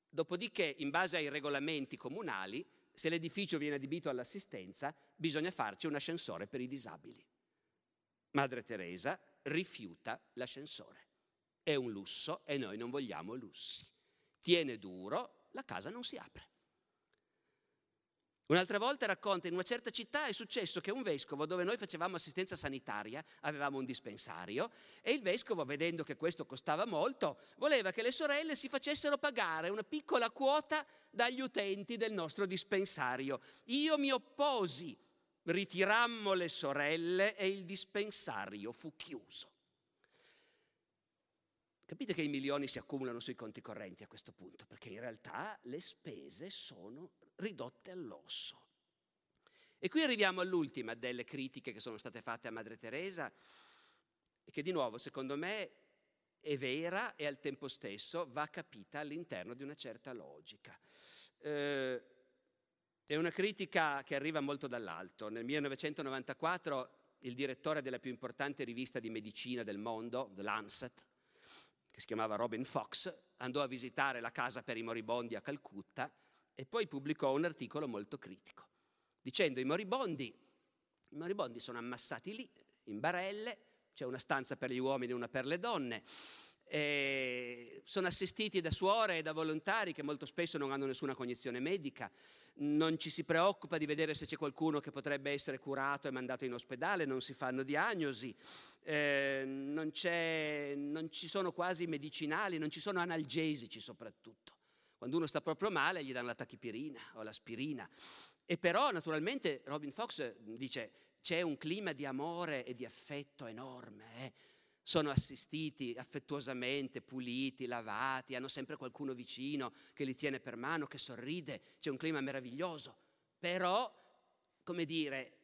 Dopodiché, in base ai regolamenti comunali, se l'edificio viene adibito all'assistenza, bisogna farci un ascensore per i disabili. Madre Teresa rifiuta l'ascensore. È un lusso e noi non vogliamo lussi. Tiene duro, la casa non si apre. Un'altra volta racconta in una certa città è successo che un vescovo dove noi facevamo assistenza sanitaria, avevamo un dispensario e il vescovo vedendo che questo costava molto voleva che le sorelle si facessero pagare una piccola quota dagli utenti del nostro dispensario. Io mi opposi ritirammo le sorelle e il dispensario fu chiuso. Capite che i milioni si accumulano sui conti correnti a questo punto, perché in realtà le spese sono ridotte all'osso. E qui arriviamo all'ultima delle critiche che sono state fatte a Madre Teresa, che di nuovo, secondo me, è vera e al tempo stesso va capita all'interno di una certa logica. Eh, è una critica che arriva molto dall'alto. Nel 1994 il direttore della più importante rivista di medicina del mondo, The Lancet, che si chiamava Robin Fox, andò a visitare la casa per i moribondi a Calcutta e poi pubblicò un articolo molto critico, dicendo i moribondi, i moribondi sono ammassati lì, in barelle, c'è una stanza per gli uomini e una per le donne, sono assistiti da suore e da volontari che molto spesso non hanno nessuna cognizione medica, non ci si preoccupa di vedere se c'è qualcuno che potrebbe essere curato e mandato in ospedale, non si fanno diagnosi, eh, non, non ci sono quasi medicinali, non ci sono analgesici soprattutto. Quando uno sta proprio male gli danno la tachipirina o l'aspirina. E però naturalmente Robin Fox dice c'è un clima di amore e di affetto enorme. Eh? sono assistiti affettuosamente, puliti, lavati, hanno sempre qualcuno vicino che li tiene per mano, che sorride, c'è un clima meraviglioso. Però, come dire,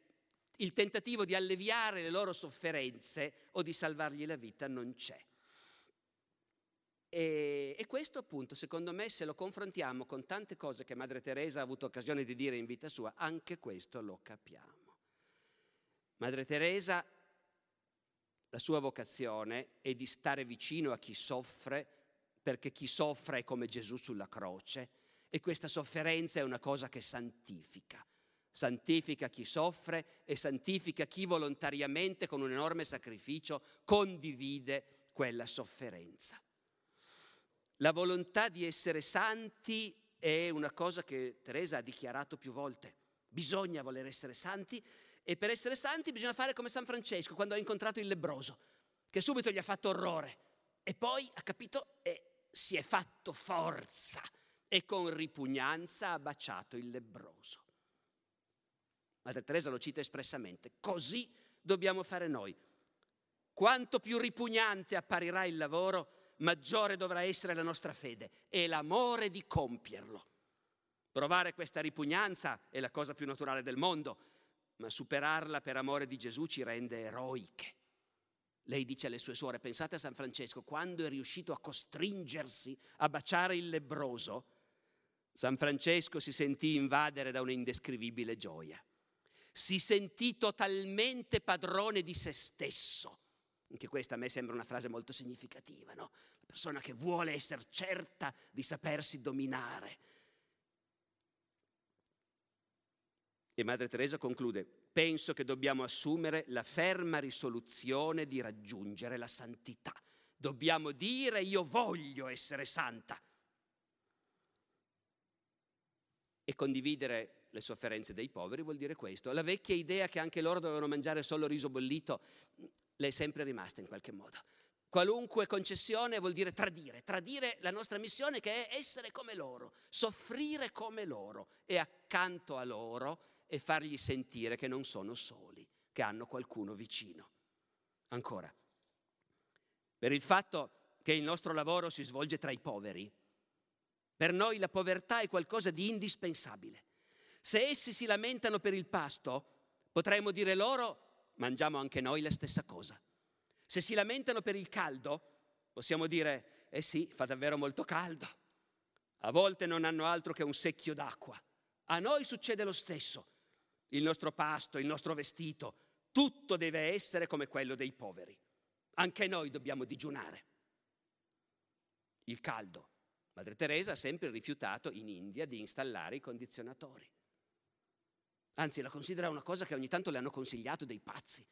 il tentativo di alleviare le loro sofferenze o di salvargli la vita non c'è. E, e, questo appunto, secondo me, se lo confrontiamo con tante cose che Madre Teresa ha avuto occasione di dire in vita sua, anche questo lo capiamo. Madre Teresa la sua vocazione è di stare vicino a chi soffre, perché chi soffre è come Gesù sulla croce e questa sofferenza è una cosa che santifica. Santifica chi soffre e santifica chi volontariamente con un enorme sacrificio condivide quella sofferenza. La volontà di essere santi è una cosa che Teresa ha dichiarato più volte. Bisogna voler essere santi e per essere santi bisogna fare come San Francesco quando ha incontrato il lebroso, che subito gli ha fatto orrore e poi ha capito e si è fatto forza e con ripugnanza ha baciato il lebroso. Madre Teresa lo cita espressamente, così dobbiamo fare noi. Quanto più ripugnante apparirà il lavoro, maggiore dovrà essere la nostra fede e l'amore di compierlo. Provare questa ripugnanza è la cosa più naturale del mondo, ma superarla per amore di Gesù ci rende eroiche. Lei dice alle sue suore, pensate a San Francesco, quando è riuscito a costringersi a baciare il lebroso, San Francesco si sentì invadere da un'indescrivibile gioia. Si sentì totalmente padrone di se stesso. Anche questa a me sembra una frase molto significativa, no? La persona che vuole essere certa di sapersi dominare, E Madre Teresa conclude, penso che dobbiamo assumere la ferma risoluzione di raggiungere la santità. Dobbiamo dire io voglio essere santa. E condividere le sofferenze dei poveri vuol dire questo. La vecchia idea che anche loro dovevano mangiare solo riso bollito le è sempre rimasta in qualche modo. Qualunque concessione vuol dire tradire, tradire la nostra missione che è essere come loro, soffrire come loro e accanto a loro e fargli sentire che non sono soli, che hanno qualcuno vicino. Ancora, per il fatto che il nostro lavoro si svolge tra i poveri, per noi la povertà è qualcosa di indispensabile. Se essi si lamentano per il pasto, potremmo dire loro, mangiamo anche noi la stessa cosa. Se si lamentano per il caldo, possiamo dire, eh sì, fa davvero molto caldo. A volte non hanno altro che un secchio d'acqua. A noi succede lo stesso il nostro pasto, il nostro vestito, tutto deve essere come quello dei poveri. Anche noi dobbiamo digiunare. Il caldo. Madre Teresa ha sempre rifiutato in India di installare i condizionatori. Anzi, la considera una cosa che ogni tanto le hanno consigliato dei pazzi.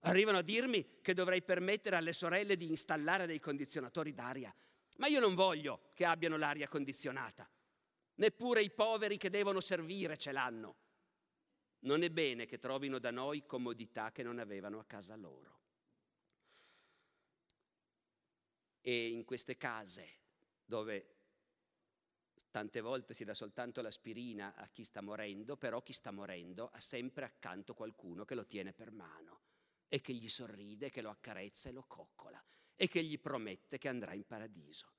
Arrivano a dirmi che dovrei permettere alle sorelle di installare dei condizionatori d'aria. Ma io non voglio che abbiano l'aria condizionata. Neppure i poveri che devono servire ce l'hanno non è bene che trovino da noi comodità che non avevano a casa loro. E in queste case dove Tante volte si dà soltanto l'aspirina a chi sta morendo, però chi sta morendo ha sempre accanto qualcuno che lo tiene per mano e che gli sorride, che lo accarezza e lo coccola e che gli promette che andrà in paradiso.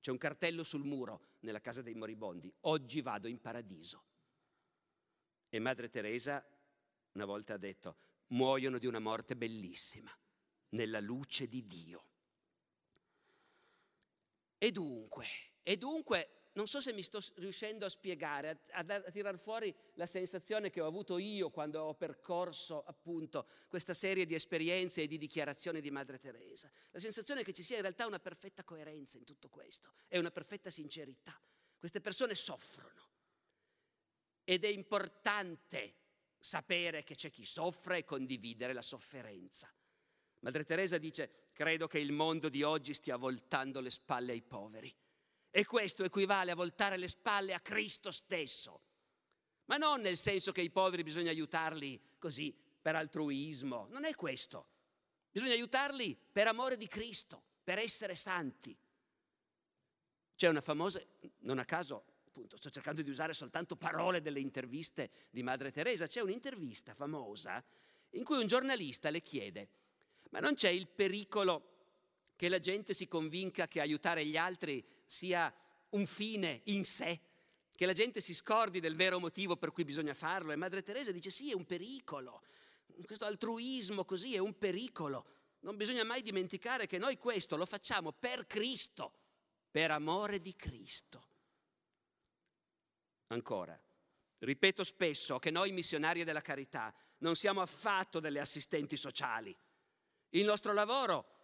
C'è un cartello sul muro nella casa dei moribondi, oggi vado in paradiso. E Madre Teresa una volta ha detto, muoiono di una morte bellissima, nella luce di Dio. E dunque, e dunque non so se mi sto riuscendo a spiegare, a, a, a tirar fuori la sensazione che ho avuto io quando ho percorso appunto questa serie di esperienze e di dichiarazioni di Madre Teresa. La sensazione che ci sia in realtà una perfetta coerenza in tutto questo e una perfetta sincerità. Queste persone soffrono ed è importante sapere che c'è chi soffre e condividere la sofferenza. Madre Teresa dice, credo che il mondo di oggi stia voltando le spalle ai poveri e questo equivale a voltare le spalle a Cristo stesso. Ma non nel senso che i poveri bisogna aiutarli così per altruismo, non è questo. Bisogna aiutarli per amore di Cristo, per essere santi. C'è una famosa, non a caso, appunto, sto cercando di usare soltanto parole delle interviste di Madre Teresa, c'è un'intervista famosa in cui un giornalista le chiede, ma non c'è il pericolo che la gente si convinca che aiutare gli altri sia un fine in sé, che la gente si scordi del vero motivo per cui bisogna farlo. E Madre Teresa dice sì, è un pericolo. Questo altruismo così è un pericolo. Non bisogna mai dimenticare che noi questo lo facciamo per Cristo, per amore di Cristo. Ancora, ripeto spesso che noi missionari della carità non siamo affatto delle assistenti sociali. Il nostro lavoro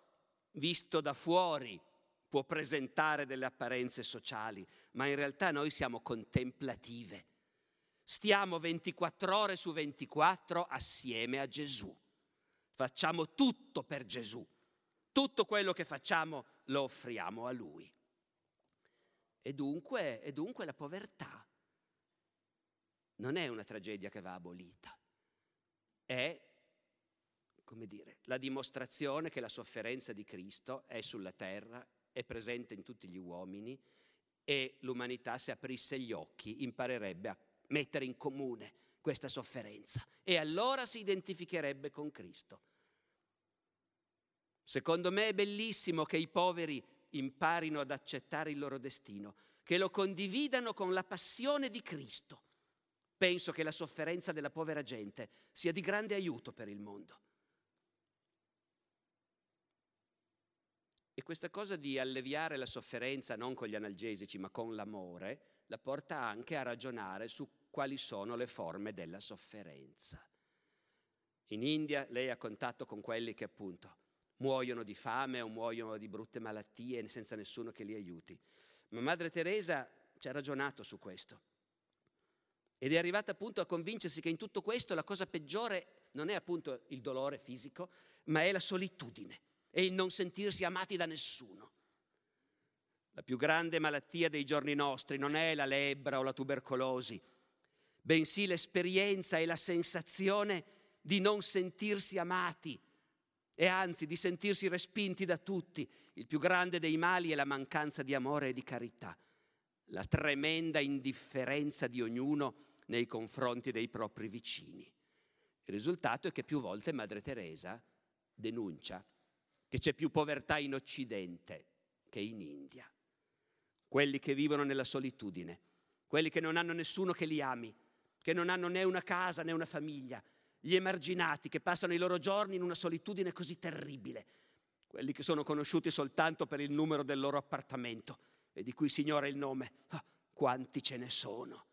visto da fuori, può presentare delle apparenze sociali, ma in realtà noi siamo contemplative. Stiamo 24 ore su 24 assieme a Gesù. Facciamo tutto per Gesù. Tutto quello che facciamo lo offriamo a Lui. E dunque, e dunque la povertà non è una tragedia che va abolita, è come dire, la dimostrazione che la sofferenza di Cristo è sulla terra, è presente in tutti gli uomini e l'umanità se aprisse gli occhi imparerebbe a mettere in comune questa sofferenza e allora si identificherebbe con Cristo. Secondo me è bellissimo che i poveri imparino ad accettare il loro destino, che lo condividano con la passione di Cristo. Penso che la sofferenza della povera gente sia di grande aiuto per il mondo. Questa cosa di alleviare la sofferenza non con gli analgesici ma con l'amore la porta anche a ragionare su quali sono le forme della sofferenza. In India lei ha contatto con quelli che appunto muoiono di fame o muoiono di brutte malattie senza nessuno che li aiuti. Ma Madre Teresa ci ha ragionato su questo ed è arrivata appunto a convincersi che in tutto questo la cosa peggiore non è appunto il dolore fisico, ma è la solitudine e il non sentirsi amati da nessuno. La più grande malattia dei giorni nostri non è la lebbra o la tubercolosi, bensì l'esperienza e la sensazione di non sentirsi amati e anzi di sentirsi respinti da tutti. Il più grande dei mali è la mancanza di amore e di carità, la tremenda indifferenza di ognuno nei confronti dei propri vicini. Il risultato è che più volte Madre Teresa denuncia che c'è più povertà in Occidente che in India. Quelli che vivono nella solitudine, quelli che non hanno nessuno che li ami, che non hanno né una casa né una famiglia, gli emarginati che passano i loro giorni in una solitudine così terribile, quelli che sono conosciuti soltanto per il numero del loro appartamento e di cui Signore il nome. Oh, quanti ce ne sono?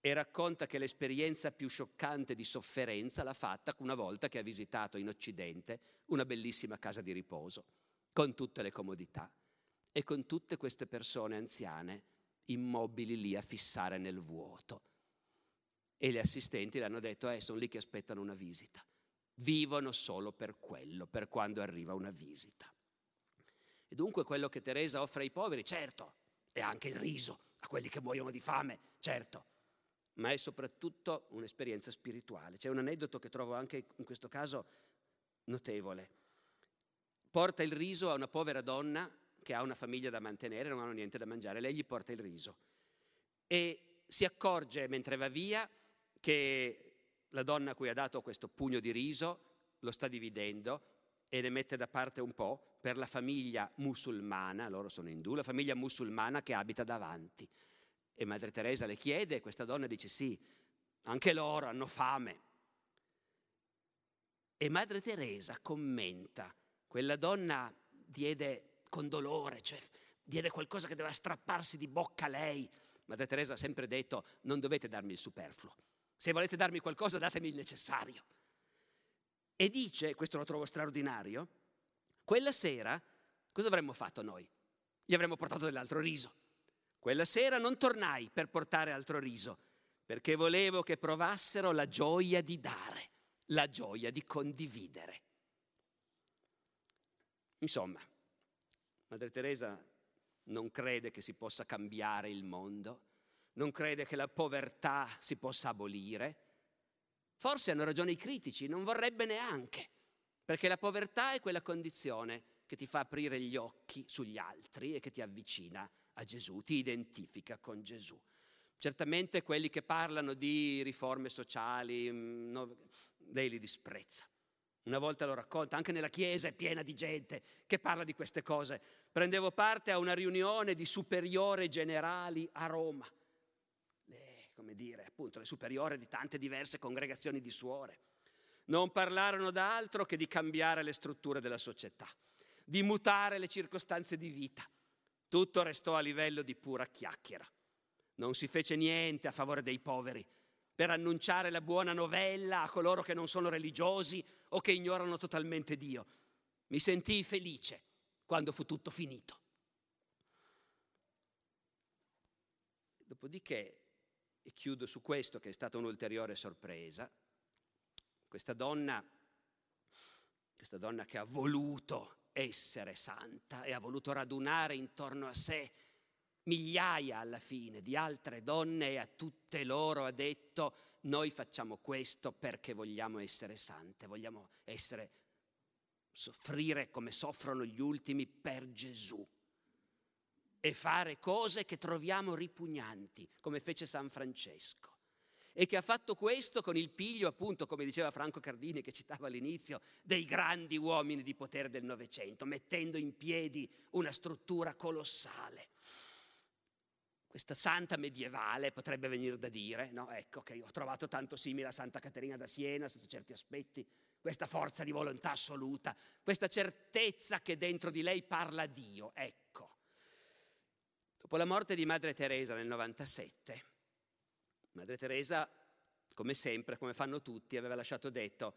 E racconta che l'esperienza più scioccante di sofferenza l'ha fatta una volta che ha visitato in Occidente una bellissima casa di riposo, con tutte le comodità e con tutte queste persone anziane immobili lì a fissare nel vuoto. E le assistenti le hanno detto, eh, sono lì che aspettano una visita. Vivono solo per quello, per quando arriva una visita. E dunque quello che Teresa offre ai poveri, certo, è anche il riso a quelli che muoiono di fame, certo, ma è soprattutto un'esperienza spirituale. C'è un aneddoto che trovo anche in questo caso notevole. Porta il riso a una povera donna che ha una famiglia da mantenere, non hanno niente da mangiare, lei gli porta il riso e si accorge mentre va via che la donna a cui ha dato questo pugno di riso lo sta dividendo e ne mette da parte un po' per la famiglia musulmana, loro sono indù, la famiglia musulmana che abita davanti. E Madre Teresa le chiede e questa donna dice sì, anche loro hanno fame. E Madre Teresa commenta, quella donna diede con dolore, cioè diede qualcosa che doveva strapparsi di bocca a lei. Madre Teresa ha sempre detto non dovete darmi il superfluo, se volete darmi qualcosa datemi il necessario. E dice, questo lo trovo straordinario, quella sera cosa avremmo fatto noi? Gli avremmo portato dell'altro riso. Quella sera non tornai per portare altro riso, perché volevo che provassero la gioia di dare, la gioia di condividere. Insomma, Madre Teresa non crede che si possa cambiare il mondo, non crede che la povertà si possa abolire, Forse hanno ragione i critici, non vorrebbe neanche, perché la povertà è quella condizione che ti fa aprire gli occhi sugli altri e che ti avvicina a Gesù, ti identifica con Gesù. Certamente quelli che parlano di riforme sociali, mm, no, lei li disprezza. Una volta lo racconta, anche nella chiesa è piena di gente che parla di queste cose. Prendevo parte a una riunione di superiore generali a Roma come dire, appunto, le superiore di tante diverse congregazioni di suore. Non parlarono d'altro che di cambiare le strutture della società, di mutare le circostanze di vita. Tutto restò a livello di pura chiacchiera. Non si fece niente a favore dei poveri, per annunciare la buona novella a coloro che non sono religiosi o che ignorano totalmente Dio. Mi sentii felice quando fu tutto finito. Dopodiché e chiudo su questo che è stata un'ulteriore sorpresa, questa donna, questa donna che ha voluto essere santa e ha voluto radunare intorno a sé migliaia alla fine di altre donne e a tutte loro ha detto noi facciamo questo perché vogliamo essere sante, vogliamo essere, soffrire come soffrono gli ultimi per Gesù e fare cose che troviamo ripugnanti, come fece San Francesco. E che ha fatto questo con il piglio, appunto, come diceva Franco Cardini, che citava all'inizio, dei grandi uomini di potere del Novecento, mettendo in piedi una struttura colossale. Questa santa medievale potrebbe venire da dire, no? Ecco che ho trovato tanto simile a Santa Caterina da Siena sotto certi aspetti, questa forza di volontà assoluta, questa certezza che dentro di lei parla Dio, ecco. Dopo la morte di Madre Teresa nel 97, Madre Teresa, come sempre, come fanno tutti, aveva lasciato detto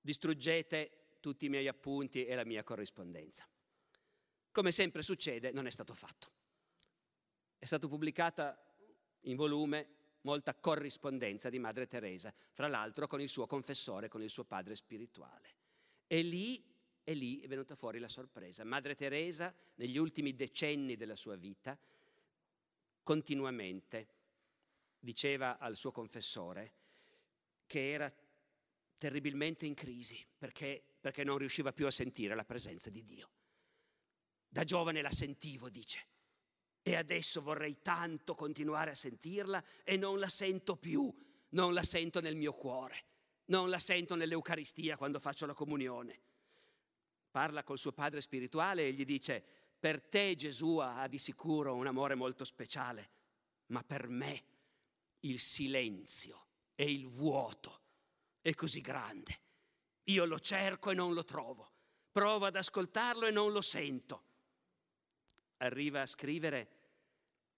distruggete tutti i miei appunti e la mia corrispondenza. Come sempre succede, non è stato fatto. È stata pubblicata in volume molta corrispondenza di Madre Teresa, fra l'altro con il suo confessore, con il suo padre spirituale. E lì e lì è venuta fuori la sorpresa. Madre Teresa, negli ultimi decenni della sua vita, continuamente diceva al suo confessore che era terribilmente in crisi perché, perché non riusciva più a sentire la presenza di Dio. Da giovane la sentivo, dice, e adesso vorrei tanto continuare a sentirla e non la sento più, non la sento nel mio cuore, non la sento nell'Eucaristia quando faccio la comunione parla col suo padre spirituale e gli dice, per te Gesù ha di sicuro un amore molto speciale, ma per me il silenzio e il vuoto è così grande. Io lo cerco e non lo trovo, provo ad ascoltarlo e non lo sento. Arriva a scrivere,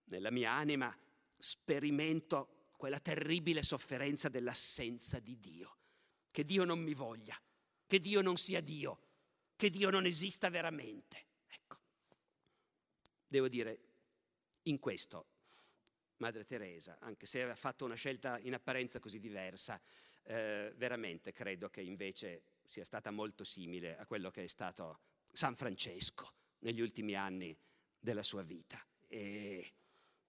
nella mia anima sperimento quella terribile sofferenza dell'assenza di Dio, che Dio non mi voglia, che Dio non sia Dio che Dio non esista veramente. Ecco, devo dire, in questo Madre Teresa, anche se aveva fatto una scelta in apparenza così diversa, eh, veramente credo che invece sia stata molto simile a quello che è stato San Francesco negli ultimi anni della sua vita. E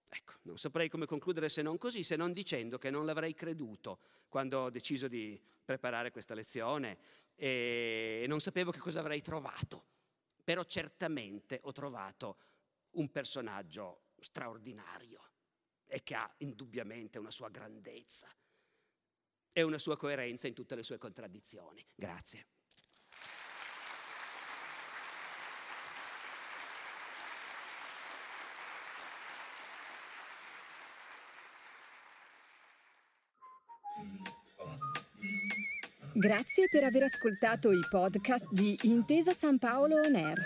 ecco, non saprei come concludere se non così, se non dicendo che non l'avrei creduto quando ho deciso di preparare questa lezione e non sapevo che cosa avrei trovato però certamente ho trovato un personaggio straordinario e che ha indubbiamente una sua grandezza e una sua coerenza in tutte le sue contraddizioni. Grazie. Grazie per aver ascoltato i podcast di Intesa San Paolo On Air.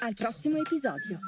Al prossimo episodio.